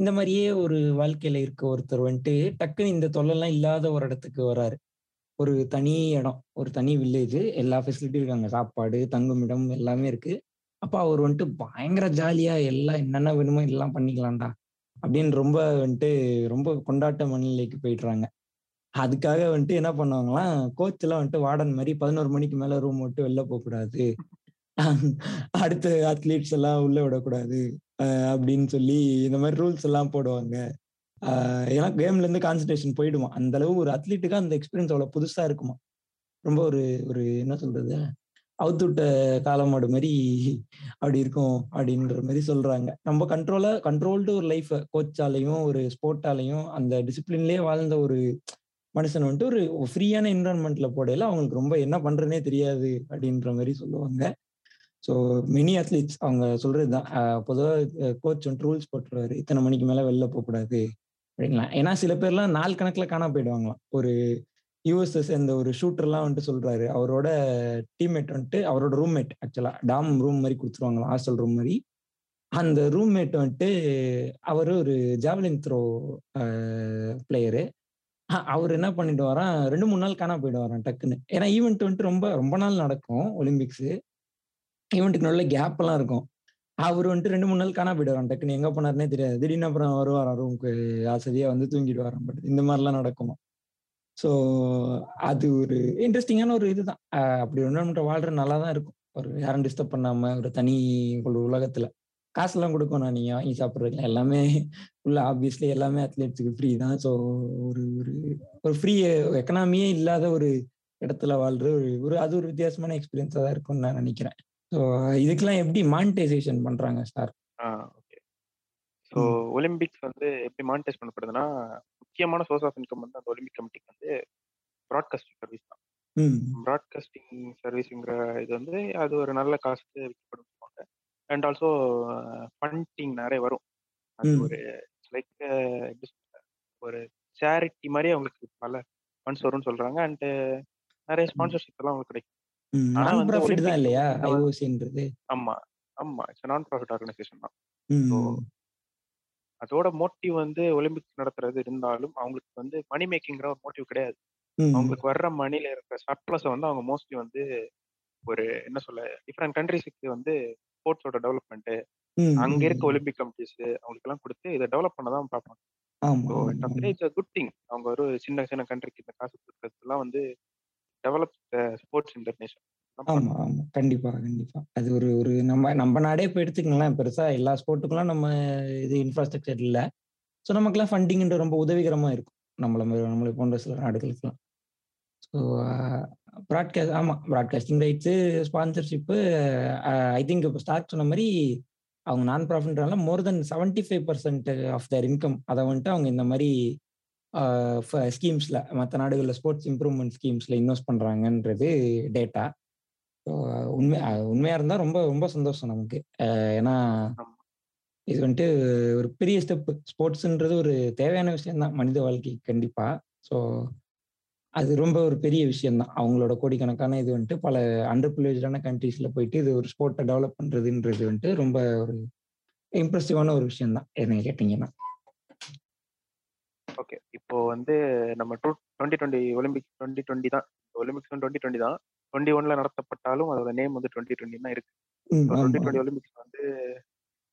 இந்த மாதிரியே ஒரு வாழ்க்கையில இருக்க ஒருத்தர் வந்துட்டு டக்குன்னு இந்த தொல்லைலாம் இல்லாத ஒரு இடத்துக்கு வராரு. ஒரு தனி இடம் ஒரு தனி வில்லேஜ் எல்லா ஃபெசிலிட்டியும் இருக்காங்க. சாப்பாடு தங்குமிடம் எல்லாமே இருக்கு. அப்போ அவர் வந்துட்டு பயங்கர ஜாலியா எல்லாம் என்னென்ன வேணுமோ எல்லாம் பண்ணிக்கலாம்டா அப்படின்னு ரொம்ப வந்துட்டு ரொம்ப கொண்டாட்ட மனநிலைக்கு போயிடுறாங்க. அதுக்காக வந்துட்டு என்ன பண்ணுவாங்களாம் கோச் எல்லாம் வந்துட்டு வார்டன் மாதிரி பதினோரு மணிக்கு மேல ரூம் விட்டு வெளில போகக்கூடாது அடுத்த அத்லீட்ஸ் எல்லாம் உள்ள விடக்கூடாது அஹ் அப்படின்னு சொல்லி இந்த மாதிரி ரூல்ஸ் எல்லாம் போடுவாங்க. ஏன்னா கேம்ல இருந்து கான்சன்ட்ரேஷன் போயிடுமா. அந்த அளவு ஒரு அத்லீட்டுக்கு அந்த எக்ஸ்பீரியன்ஸ் அவ்வளவு புதுசா இருக்குமா. ரொம்ப ஒரு ஒரு என்ன சொல்றது? அவுத்துவிட்ட காலமாடு மாதிரி அப்படி இருக்கும் அப்படின்ற மாதிரி சொல்றாங்க. நம்ம கண்ட்ரோல கண்ட்ரோல்டு ஒரு லைஃப் கோச்சாலையும் ஒரு ஸ்போர்ட்டாலையும் அந்த டிசிப்ளின்லயே வாழ்ந்த ஒரு மனுஷன் வந்துட்டு ஒரு ஃப்ரீயான என்வரான்மெண்ட்ல போடையில அவங்களுக்கு ரொம்ப என்ன பண்றதுனே தெரியாது அப்படின்ற மாதிரி சொல்லுவாங்க. ஸோ மினி அத்லீட்ஸ் அவங்க சொல்றதுதான். பொதுவாக கோச் வந்துட்டு ரூல்ஸ் போட்டுருவாரு. இத்தனை மணிக்கு மேல வெளில போகக்கூடாது அப்படின்லாம். ஏன்னா சில பேர்லாம் நாள் கணக்குல காணா போயிடுவாங்களாம். ஒரு யூஎஸ்எஸ் இந்த ஒரு ஷூட்டர்லாம் வந்துட்டு சொல்றாரு. அவரோட டீம்மேட் வந்துட்டு அவரோட ரூம்மேட் ஆக்சுவலா டாம் ரூம் மாதிரி கொடுத்துருவாங்களா ஹாஸ்டல் ரூம் மாதிரி. அந்த ரூம்மேட் வந்துட்டு அவர் ஒரு ஜாவலின் த்ரோ பிளேயரு அவர் என்ன பண்ணிட்டு வரான் ரெண்டு மூணு நாள் காணா போயிட்டு வரான் டக்குன்னு. ஏன்னா ஈவெண்ட் வந்துட்டு ரொம்ப ரொம்ப நாள் நடக்கும் ஒலிம்பிக்ஸ் ஈவெண்ட்டுக்கு நல்ல கேப் எல்லாம் இருக்கும். அவர் வந்துட்டு ரெண்டு மூணு நாள் காணா போயிட்டு வரான் டக்குன்னு. எங்க போனாருனே தெரியாது. திடீர்னு அப்புறம் வருவாராம் ரூமுக்கு ஆசதியா வந்து தூங்கிட்டு வரான் பட் இந்த மாதிரிலாம் நடக்குமா ஸோ அது ஒரு இன்ட்ரெஸ்டிங்கான ஒரு இதுதான். அப்படி ஒன்று வாழ்ற நல்லா தான் இருக்கும். ஒரு யாரும் டிஸ்டர்ப் பண்ணாம ஒரு தனி ஒரு உலகத்துல காசுலாம் கொடுக்கணும் நீங்க வாங்கி சாப்பிட்றீங்க எல்லாமே உள்ள ஆப்வியஸ்லி எல்லாமே அத்லெட்ஸுக்கு ஃப்ரீ தான். ஸோ ஒரு ஒரு ஒரு ஃப்ரீ எக்கனாமியே இல்லாத ஒரு இடத்துல வாழ்ற ஒரு ஒரு அது ஒரு வித்தியாசமான எக்ஸ்பீரியன்ஸாக தான் இருக்கும்னு நான் நினைக்கிறேன். ஸோ இதுக்கெல்லாம் எப்படி மானிட்டைசேஷன் பண்றாங்க சார் ஓகே ஸோ ஒலிம்பிக்ஸ் வந்து எப்படி மானிட்டைஸ் பண்ணப்படுதுன்னா முக்கியமான சோர்ஸ் ஆஃப் இன்கம் வந்து அந்த ஒலிம்பிக் கமிட்டிக்கு வந்து ப்ராட்காஸ்டிங் சர்வீஸ் தான். ப்ராட்காஸ்டிங் சர்வீஸுங்கிற இது வந்து அது ஒரு நல்ல காசுக்கு விற்கப்படும் அண்ட் ஆல்சோ ஃபண்டிங் நிறைய வரும். அது ஒரு லைக் ஒரு சேரிட்டி மாதிரி அவங்களுக்கு பல ஃபண்ட்ஸ் வரும்னு சொல்றாங்க. அண்ட் நிறைய ஸ்பான்சர்ஷிப் எல்லாம் அவங்களுக்கு கிடைக்கும். ஆனா வந்து இல்லையா? ஆமா ஆமா. இட்ஸ் நான் ப்ராஃபிட் ஆர்கனைசேஷன் தான். அதோட மோட்டிவ் வந்து ஒலிம்பிக்ஸ் நடத்துறது இருந்தாலும் அவங்களுக்கு வந்து மணி மேக்கிங்கிற ஒரு மோட்டிவ் கிடையாது. அவங்களுக்கு வர்ற மணில இருக்கிற சர்ப்ளஸை வந்து அவங்க மோஸ்ட்லி வந்து ஒரு என்ன சொல்ல டிஃப்ரெண்ட் கண்ட்ரிஸுக்கு வந்து ஸ்போர்ட்ஸோட டெவலப்மெண்ட் அங்க இருக்க ஒலிம்பிக் கமிட்டிஸ் அவங்களுக்கு எல்லாம் கொடுத்து இதை டெவலப் பண்ண தான் பார்ப்பாங்க. இட்ஸ் குட் திங் அவங்க ஒரு சின்ன சின்ன கண்ட்ரிக்கு இந்த காசு கொடுக்கறதுலாம் வந்து டெவலப் ஸ்போர்ட்ஸ் இன்டர்நேஷனல் ஆமா. ஆமா கண்டிப்பா கண்டிப்பா. அது ஒரு ஒரு நம்ம நம்ம நாடே இப்போ எடுத்துக்கலாம் பெருசா எல்லா ஸ்போர்ட்டுக்கெல்லாம் நம்ம இது இன்ஃப்ராஸ்ட்ரக்சர் இல்லை. ஸோ நமக்குலாம் ஃபண்டிங்ன்ற ரொம்ப உதவிகரமா இருக்கும். நம்மள நம்மளை போன்ற சில நாடுகளுக்குலாம் ஸோ ப்ராட்காஸ்ட் ஆமாம் broadcasting rights sponsorship I think இப்போ ஸ்டார்ட் சொன்ன மாதிரி அவங்க நான் ப்ராஃபிட்னால more then seventy five percent of their income அதை வந்துட்டு அவங்க இந்த மாதிரி ஸ்கீம்ஸில் மற்ற நாடுகளில் ஸ்போர்ட்ஸ் இம்ப்ரூவ்மெண்ட் ஸ்கீம்ஸில் இன்வெஸ்ட் பண்ணுறாங்கன்றது டேட்டா உண்மை உண்மையாக இருந்தால் ரொம்ப ரொம்ப சந்தோஷம் நமக்கு. ஏன்னா இது வந்துட்டு ஒரு பெரிய ஸ்டெப் ஸ்போர்ட்ஸ்ன்றது ஒரு தேவையான விஷயம் தான் மனித வாழ்க்கைக்கு கண்டிப்பாக ஸோ அது ரொம்ப ஒரு பெரிய விஷயம் தான் அவங்களோட கோடிக்கணக்கான இது வந்துட்டு பல அண்டர் ப்ரிவிலேஜான கண்ட்ரீஸ்ல போயிட்டு இது ஒரு ஸ்போர்ட்டை டெவலப் பண்றதுன்றது வந்துட்டு ரொம்ப ஒரு இம்ப்ரெசிவான ஒரு விஷயம் தான் என்ன கேட்டீங்கன்னா. ஓகே. இப்போ வந்து நம்ம two twenty twenty Olympics twenty twenty தான். ஒலிம்பிக்ஸ் டுவெண்ட்டி டுவெண்ட்டி தான். டுவெண்ட்டி ஒன்ல நடத்தப்பட்டாலும் அதோட நேம் வந்து டுவெண்ட்டி டுவெண்ட்டி தான் இருக்கு. டுவெண்ட்டி டுவெண்ட்டி ஒலிம்பிக்ஸ் வந்து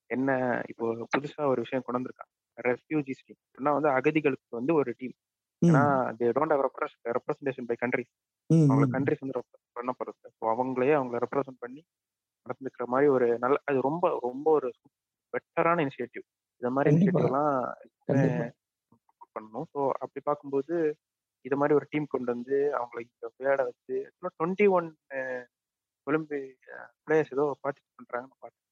என்ன இப்போ புதுசா ஒரு விஷயம் கொண்டு வந்திருக்காங்க. ரெஃப்யூஜிஸ் டீம் வந்து அகதிகளுக்கு வந்து ஒரு டீம் ஏன்னா they don't have representation by countries அவங்க கண்ட்ரிஸ் வந்து பண்ண போறது ஸோ அவங்களே அவங்கள ரெப்ரசென்ட் பண்ணி நடந்துக்கிற மாதிரி ஒரு நல்ல அது ரொம்ப ரொம்ப ஒரு பெட்டரான இனிஷியேட்டிவ் இந்த மாதிரி இனிஷியேட்டிவ்லாம் பண்ணணும். ஸோ அப்படி பார்க்கும்போது இது மாதிரி ஒரு டீம் கொண்டு வந்து அவங்களை இங்க விளையாட வச்சு டுவெண்ட்டி ஒன் ஒலிம்பிக் பிளேயர்ஸ் ஏதோ பார்ட்டிசிபேட் பண்றாங்கன்னு பார்த்தேன்.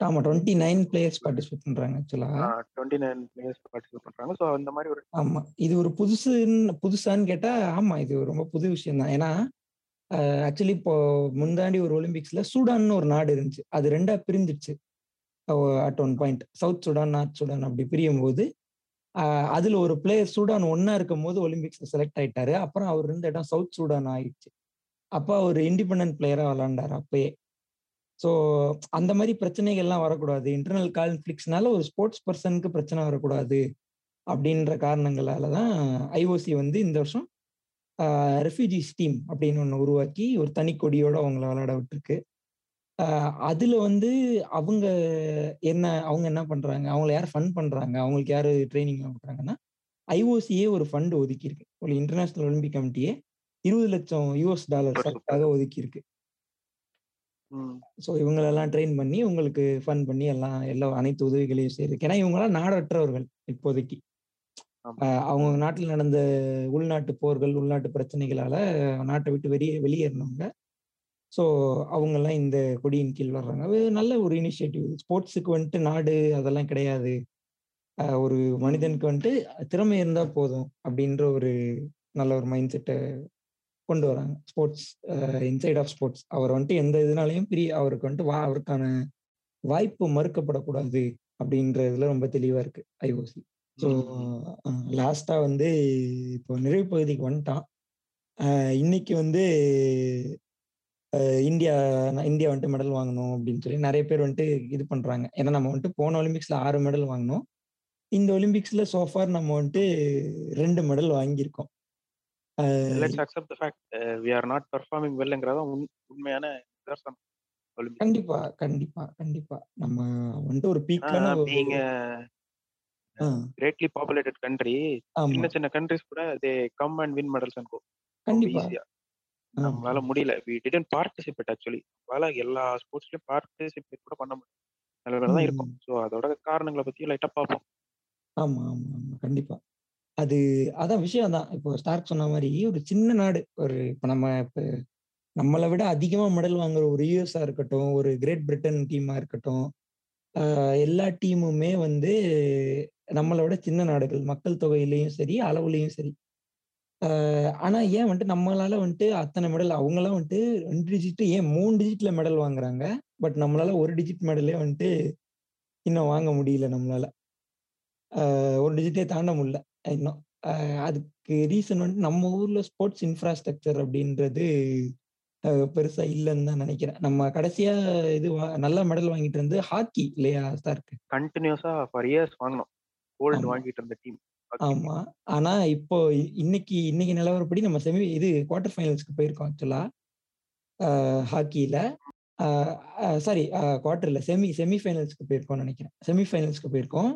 ஆமா டுவெண்ட்டி நைன் பிளேயர்ஸ் பார்ட்டிசிபேட் பண்றாங்க actually twenty nine players participate பண்றாங்க. ஸோ அந்த மாதிரி ஒரு ஆமா இது ஒரு புதுசுன்னு புதுசான்னு கேட்டா ஆமா இது ரொம்ப புது விஷயம் தான். ஏன்னா ஆக்சுவலி இப்போ முந்தாண்டி ஒரு ஒலிம்பிக்ஸ்ல சூடான்னு ஒரு நாடு இருந்துச்சு. அது ரெண்டா பிரிஞ்சிடுச்சு at one point South Sudan North Sudan அப்படி பிரியும் போது அதுல ஒரு பிளேயர் சூடான் ஒன்னா இருக்கும் போது ஒலிம்பிக்ஸ்ல செலக்ட் ஆயிட்டாரு. அப்புறம் அவர் இருந்த இடம் சவுத் சூடான் ஆயிடுச்சு அப்போ அவர் இண்டிபெண்ட் பிளேயரா விளாண்டாரு அப்பயே. ஸோ அந்த மாதிரி பிரச்சனைகள்லாம் வரக்கூடாது. இன்டர்னல் கான்ஃபிளிக்ஸ்னால ஒரு ஸ்போர்ட்ஸ் பர்சனுக்கு பிரச்சனை வரக்கூடாது அப்படின்ற காரணங்களால தான் ஐஓசி வந்து இந்த வருஷம் ரெஃப்யூஜிஸ் டீம் அப்படின்னு ஒன்று உருவாக்கி ஒரு தனி கொடியோட அவங்கள விளையாட விட்டுருக்கு. அதுல வந்து அவங்க என்ன அவங்க என்ன பண்றாங்க? அவங்கள யார் ஃபண்ட் பண்றாங்க? அவங்களுக்கு யாரு ட்ரைனிங் பண்றாங்கன்னா ஐஓசியே ஒரு ஃபண்ட் ஒதுக்கி இருக்கு ஒரு இன்டர்நேஷனல் ஒலிம்பிக் கமிட்டியே இருபது லட்சம் யூஎஸ் டாலர்ஸ் அதுக்காக ஒதுக்கி இருக்கு ம். ஸோ இவங்களெல்லாம் ட்ரெயின் பண்ணி உங்களுக்கு ஃபன் பண்ணி எல்லாம் எல்லா அனைத்து உதவிகளையும் செய்யிருக்கு ஏன்னா இவங்கெல்லாம் நாடற்றவர்கள் இப்போதைக்கு. அவங்க நாட்டில் நடந்த உள்நாட்டு போர்கள் உள்நாட்டு பிரச்சனைகளால நாட்டை விட்டு வெளியே வெளியேறினவங்க. ஸோ அவங்கெல்லாம் இந்த கொடியின் கீழ் வர்றாங்க. அது நல்ல ஒரு இனிஷியேட்டிவ் ஸ்போர்ட்ஸுக்கு வந்துட்டு நாடு அதெல்லாம் கிடையாது. ஒரு மனிதனுக்கு வந்துட்டு திறமை இருந்தால் போதும் அப்படின்ற ஒரு நல்ல ஒரு மைண்ட் செட்டை கொண்டு வராங்க. ஸ்போர்ட்ஸ் இன்சைட் ஆஃப் ஸ்போர்ட்ஸ் அவர் வந்துட்டு எந்த இதனாலையும் பிரிய அவருக்கு வந்துட்டு வா அவருக்கான வாய்ப்பு மறுக்கப்படக்கூடாது அப்படின்றதுல ரொம்ப தெளிவாக இருக்கு ஐஓசி ஸோ லாஸ்டா வந்து இப்போ நிறைவு பகுதிக்கு வந்துட்டான். இன்னைக்கு வந்து இந்தியா இந்தியா வந்துட்டு மெடல் வாங்கணும் அப்படின்னு சொல்லி நிறைய பேர் வந்துட்டு இது பண்றாங்க. ஏன்னா நம்ம வந்துட்டு போன ஒலிம்பிக்ஸ்ல ஆறு மெடல் வாங்கினோம். இந்த ஒலிம்பிக்ஸ்ல சோஃபார் நம்ம வந்துட்டு ரெண்டு மெடல் வாங்கியிருக்கோம். வெல்ங்கிறதா உண்மையான கண்டிப்பா கண்டிப்பா கண்டிப்பா. நம்ம வந்துட்டு ஒரு பீக்கான நீங்க கிரேட்லி பாப்புலேட்டட் கண்ட்ரி சின்ன சின்ன கண்ட்ரிஸ் கூட they come and win medals கண்டிப்பா. நம்மளால முடியல. வி டிடன்ட் பார்ட்டிசிபேட் ஆக்சுவலி நம்மளால எல்லா ஸ்போர்ட்ஸ்லயும் பார்ட்டிசிபேட் கூட பண்ண முடியும் நிலவில தான் இருக்கும். ஸோ அதோட காரணங்களை பத்தி லைட்டா பார்ப்போம். ஆமா ஆமா ஆமா. கண்டிப்பா. அது அதான் விஷயம் தான் இப்போ ஸ்டார்க் சொன்ன மாதிரி ஒரு சின்ன நாடு. ஒரு இப்போ நம்ம இப்போ நம்மளை விட அதிகமா மெடல் வாங்குற ஒரு யூஎஸ்ஆ இருக்கட்டும் ஒரு கிரேட் பிரிட்டன் டீமா இருக்கட்டும் எல்லா டீமுமே வந்து நம்மளை விட சின்ன நாடுகள். மக்கள் தொகையிலையும் சரி அளவுலையும் சரி. ஆனா ஏன் வந்துட்டு நம்மளால வந்துட்டு அத்தனை மெடல் அவங்களாம் வந்துட்டு ரெண்டு டிஜிட் ஏன் மூணு டிஜிட்ல மெடல் வாங்குறாங்க? பட் நம்மளால ஒரு டிஜிட் மெடலே வந்துட்டு இன்னும் வாங்க முடியல நம்மளால. ஒரு டிஜிட்டே தாண்ட முடியல இன்னும். அதுக்கு ரீசன் வந்துட்டு நம்ம ஊர்ல ஸ்போர்ட்ஸ் இன்ஃப்ராஸ்ட்ரக்சர் அப்படின்றது பெருசா இல்லைன்னு தான் நினைக்கிறேன். நம்ம கடைசியா இது நல்ல மெடல் வாங்கிட்டு இருந்து ஹாக்கி இல்லையா ஸ்டார்க்கு கண்டினியூஸா ஃபார் இயர்ஸ் வாங்கணும் கோல்டு. வாங்கிட்டு இருந்த டீம் ஆமா. ஆனா இப்போ இன்னைக்கு இன்னைக்கு நிலவரப்படி நம்ம செமி இது குவார்டர் ஃபைனல்ஸ்க்கு போயிருக்கோம் ஆக்சுவலா ஹாக்கியில சாரி குவார்டர்ல செமி செமி ஃபைனல்ஸ்க்கு போயிருக்கோம்னு நினைக்கிறேன். செமி ஃபைனல்ஸ்க்கு போயிருக்கோம்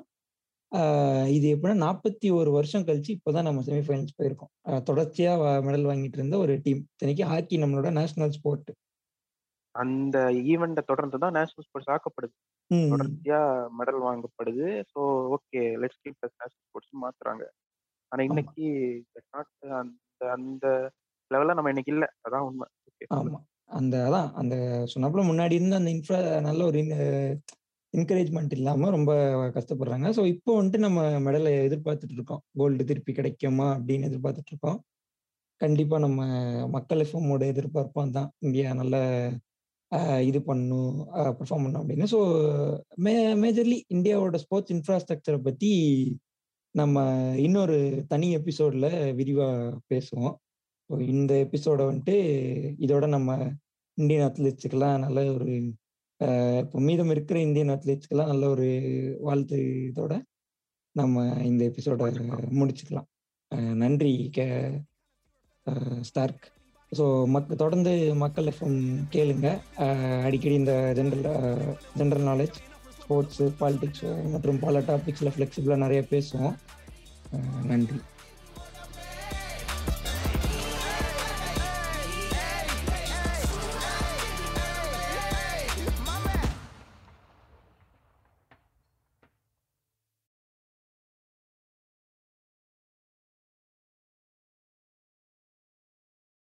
இது எப்படின்னா நாற்பத்தி ஒரு வருஷம் கழிச்சு இப்போதான் நம்ம செமி ஃபைனல்ஸ் போயிருக்கோம். ஆஹ் தொடர்ச்சியா மெடல் வாங்கிட்டு இருந்த ஒரு டீம் இத்தனைக்கு ஹாக்கி நம்மளோட நேஷனல் ஸ்போர்ட் அந்த ஈவெண்ட்டை தொடர்ந்து தான் நேஷனல் ஸ்போர்ட்ஸ் ஆக்கப்படுது. தொடர்ச்சியா medal வாங்கப்படுது. So okay let's keep national sports மாத்துறாங்க. ஆனா இன்னைக்கு நாட் அந்த அந்த லெவல்ல நம்ம இன்னைக்கு இல்ல. அதான் உண்மை. ஓகே ஆமா. அந்த அதான் அந்த சொன்னப்பல முன்னாடி இருந்த அந்த இன்ஃப்ரா நல்ல ஒரு என்கரேஜ்மெண்ட் இல்லாம ரொம்ப கஷ்டப்படுறாங்க. ஸோ இப்போ வந்துட்டு நம்ம மெடலை எதிர்பார்த்துட்டு இருக்கோம் கோல்டு திருப்பி கிடைக்குமா அப்படின்னு எதிர்பார்த்துட்டு இருக்கோம் கண்டிப்பா நம்ம மக்கள் எஃப்எம்மோட எதிர்பார்ப்பும் தான் இந்தியா நல்ல இது பண்ணும் பெர்ஃபார்ம் பண்ணும் அப்படின்னு. ஸோ மே மேஜர்லி இந்தியாவோட ஸ்போர்ட்ஸ் இன்ஃப்ராஸ்ட்ரக்சரை பத்தி நம்ம இன்னொரு தனி எபிசோட்ல விரிவா பேசுவோம். இந்த எபிசோட வந்துட்டு இதோட நம்ம இந்தியன் அத்லெட்ஸுக்கெல்லாம் நல்ல ஒரு இப்போ மீதம் இருக்கிற இந்தியன் அத்லெட்ஸ்க்கெல்லாம் நல்ல ஒரு வாழ்த்து இதோட நம்ம இந்த எபிசோட முடிச்சுக்கலாம். நன்றி கே ஸ்டார்க். ஸோ மக் தொடர்ந்து மக்கள் எஃப்எம் கேளுங்க. அடிக்கடி இந்த general general knowledge sports politics மற்றும் பல டாபிக்ஸில் ஃப்ளெக்சிபிளாக நிறைய பேசுவோம். நன்றி.